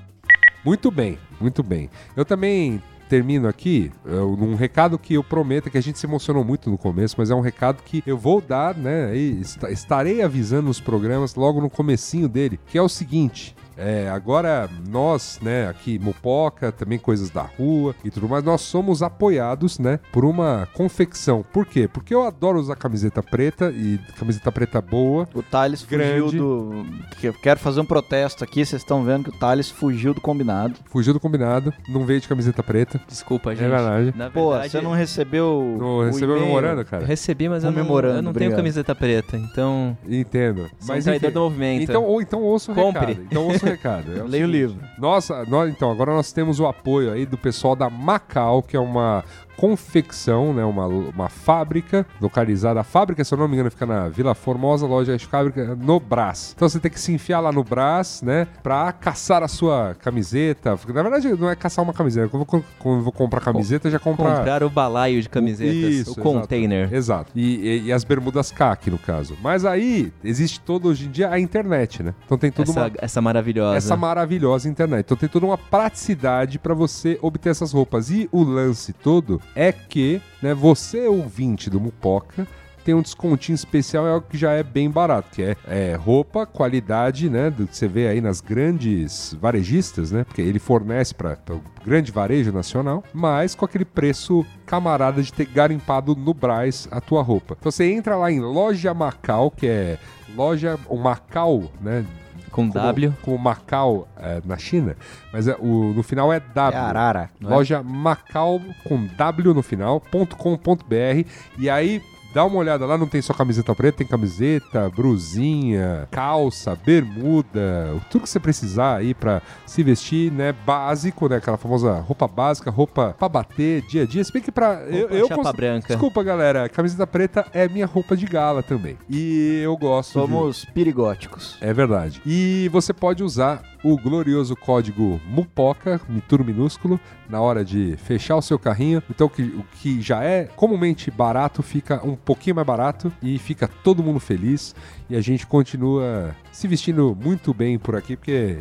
Muito bem, muito bem. Eu também termino aqui num recado que eu prometo, que a gente se emocionou muito no começo, mas é um recado que eu vou dar, né? E est estarei avisando nos programas logo no comecinho dele, que é o seguinte. É, agora nós, né, aqui Mupoca, também coisas da rua e tudo mais, nós somos apoiados, né, por uma confecção. Por quê? Porque eu adoro usar camiseta preta e camiseta preta boa. O Thales fugiu do. Eu quero fazer um protesto aqui, vocês estão vendo que o Thales fugiu do combinado. Fugiu do combinado, não veio de camiseta preta. Desculpa, gente. É verdade. Na Pô, verdade, você não recebeu. Não o recebeu o memorando, Eu cara? recebi, mas eu não, eu não tenho obrigado. camiseta preta, então. Entendo. Sou um Mas traidor enfim, do movimento. Então, ou então ouça o Compre. recado. Então ouça o recado. É o Leia o livro. Nossa, nós, então, agora nós temos o apoio aí do pessoal da Macau, que é uma confecção, né, uma, uma fábrica localizada. A fábrica, se eu não me engano, fica na Vila Formosa, loja de fábrica no Brás. Então você tem que se enfiar lá no Brás, né, pra caçar a sua camiseta. Na verdade, não é caçar uma camiseta. Quando eu vou, quando eu vou comprar camiseta, já comprar. Comprar o balaio de camisetas, Isso, o container. Exato. E, e- e as bermudas CAC, no caso. Mas aí, existe todo hoje em dia a internet, né? Então tem tudo Essa, uma essa maravilhosa. essa maravilhosa internet. Então tem toda uma praticidade para você obter essas roupas. E o lance todo é que, né, você ouvinte do Mupoca tem um descontinho especial, é algo que já é bem barato, que é, é roupa, qualidade, né, do que você vê aí nas grandes varejistas, né, porque ele fornece para o grande varejo nacional, mas com aquele preço camarada de ter garimpado no Braz a tua roupa. Então você entra lá em Loja Macau, que é loja, o Macau, né, Com como, W. como Macau é, na China, mas é, o, no final é É W. Arara. é? Loja Macau com W no final, ponto com ponto .br e aí dá uma olhada lá, não tem só camiseta preta, tem camiseta, brusinha, calça, bermuda, tudo que você precisar aí pra se vestir, né, básico, né, aquela famosa roupa básica, roupa pra bater dia a dia, se bem que pra... eu, Roupa eu chapa cons- branca. Desculpa, galera, camiseta preta é minha roupa de gala também. E eu gosto de... Somos perigóticos. É verdade. E você pode usar o glorioso código MUPOCA, tudo minúsculo, na hora de fechar o seu carrinho. Então, que, o que já é comumente barato fica um pouquinho mais barato e fica todo mundo feliz. E a gente continua se vestindo muito bem por aqui, porque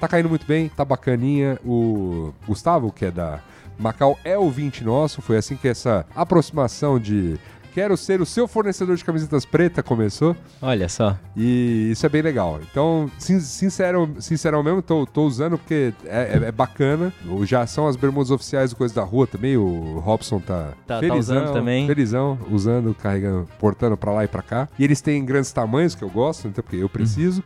tá caindo muito bem, tá bacaninha. O Gustavo, que é da Macau, é ouvinte nosso. Foi assim que essa aproximação de. Quero ser o seu fornecedor de camisetas preta começou. Olha só. E isso é bem legal. Então, sin sincero, sincerão mesmo, tô, tô usando porque é, é- é bacana. Já são as bermudas oficiais do Coisa da Rua também. O Robson tá, Tá- tá felizão, usando também. felizão, usando, carregando, portando pra lá e pra cá. E eles têm grandes tamanhos que eu gosto, então porque eu preciso.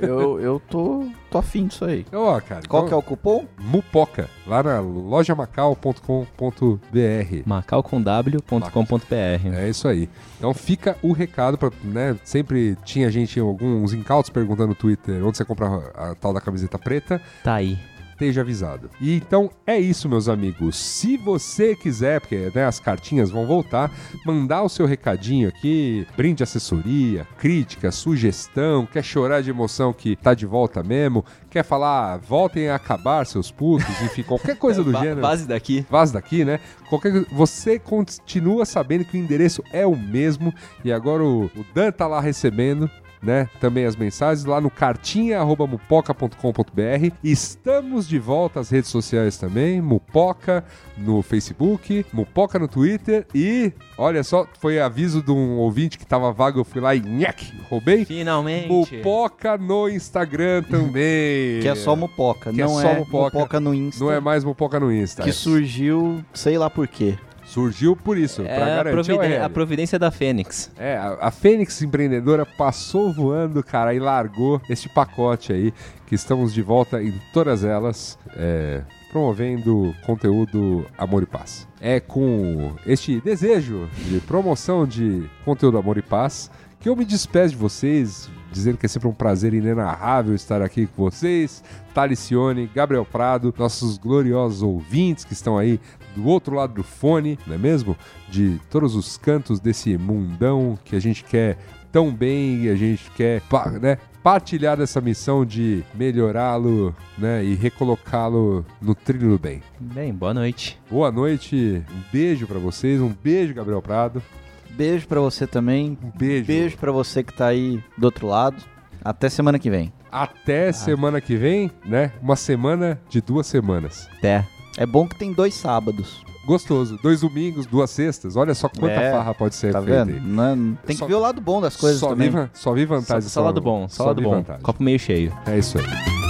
Eu, eu, eu tô, tô afim disso aí. Ó, cara. Qual então, que é o cupom? Mupoca, lá na lojamacau.com.br. macaucomw.com.br. É isso aí. Então fica o recado para, né? Sempre tinha gente, alguns incautos perguntando no Twitter onde você compra a, a tal da camiseta preta. Tá aí. Esteja avisado. E então é isso, meus amigos. Se você quiser, porque né, as cartinhas vão voltar, mandar o seu recadinho aqui, brinde assessoria, crítica, sugestão, quer chorar de emoção que tá de volta mesmo, quer falar, voltem a acabar seus putos, enfim, qualquer coisa do [laughs] gênero. Base daqui. Vaza daqui, né? Qualquer, você continua sabendo que o endereço é o mesmo e agora o, o Dan tá lá recebendo. Né? Também as mensagens lá no cartinha@mupoca.com.br. Estamos de volta às redes sociais também, Mupoca no Facebook, Mupoca no Twitter e olha só, foi aviso de um ouvinte que tava vago, eu fui lá e nhec, roubei. Finalmente. Mupoca no Instagram também. [laughs] Que é só Mupoca, Que é não só é Mupoca. Mupoca no Insta. Não é mais Mupoca no Insta. Que surgiu, sei lá por quê. Surgiu por isso, É a, garantir providen- URL. a providência da Fênix. É, a, a Fênix empreendedora passou voando, cara, e largou este pacote aí, que estamos de volta em todas elas, é, promovendo conteúdo Amor e Paz. É com este desejo de promoção de conteúdo Amor e Paz que eu me despeço de vocês, dizendo que é sempre um prazer inenarrável estar aqui com vocês, Talicione, Gabriel Prado, nossos gloriosos ouvintes que estão aí do outro lado do fone, não é mesmo? De todos os cantos desse mundão que a gente quer tão bem e a gente quer, né, partilhar essa missão de melhorá-lo, né, e recolocá-lo no trilho do bem. Bem, boa noite. Boa noite, um beijo pra vocês, um beijo, Gabriel Prado. Beijo pra você também. Um beijo. Beijo pra você que tá aí do outro lado. Até semana que vem. Até semana que vem, né? Uma semana de duas semanas. Até. É bom que tem dois sábados. Gostoso. Dois domingos, duas sextas. Olha só quanta É, farra pode ser Tá feita vendo? aí. Não- tem Só- que ver o lado bom das coisas só também. Vi, só vi Só, vantagem. só lado bom, só lado bom. vantagem. Copo meio cheio. É isso aí.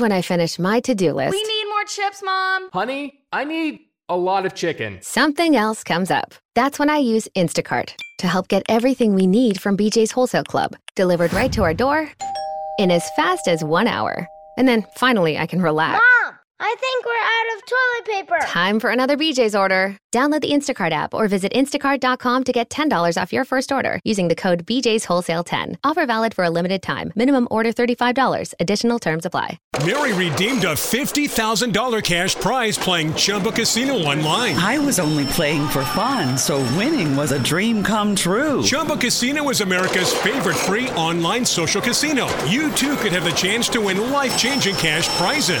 When I finish my to do list, We need more chips, Mom. Honey, I need a lot of chicken. something else comes up. That's when I use Instacart to help get everything we need from BJ's Wholesale Club delivered right to our door in as fast as one hour. And then finally, I can relax. Mom, I think we're out of toilet paper. Time for another BJ's order. Download the Instacart app or visit instacart.com to get $10 off your first order using the code BJ's Wholesale 10. Offer valid for a limited time. Minimum order $35. Additional terms apply. Mary redeemed a $50,000 cash prize playing Chumba Casino online. I was only playing for fun, so winning was a dream come true. Chumba Casino is America's favorite free online social casino. You too could have the chance to win life changing cash prizes.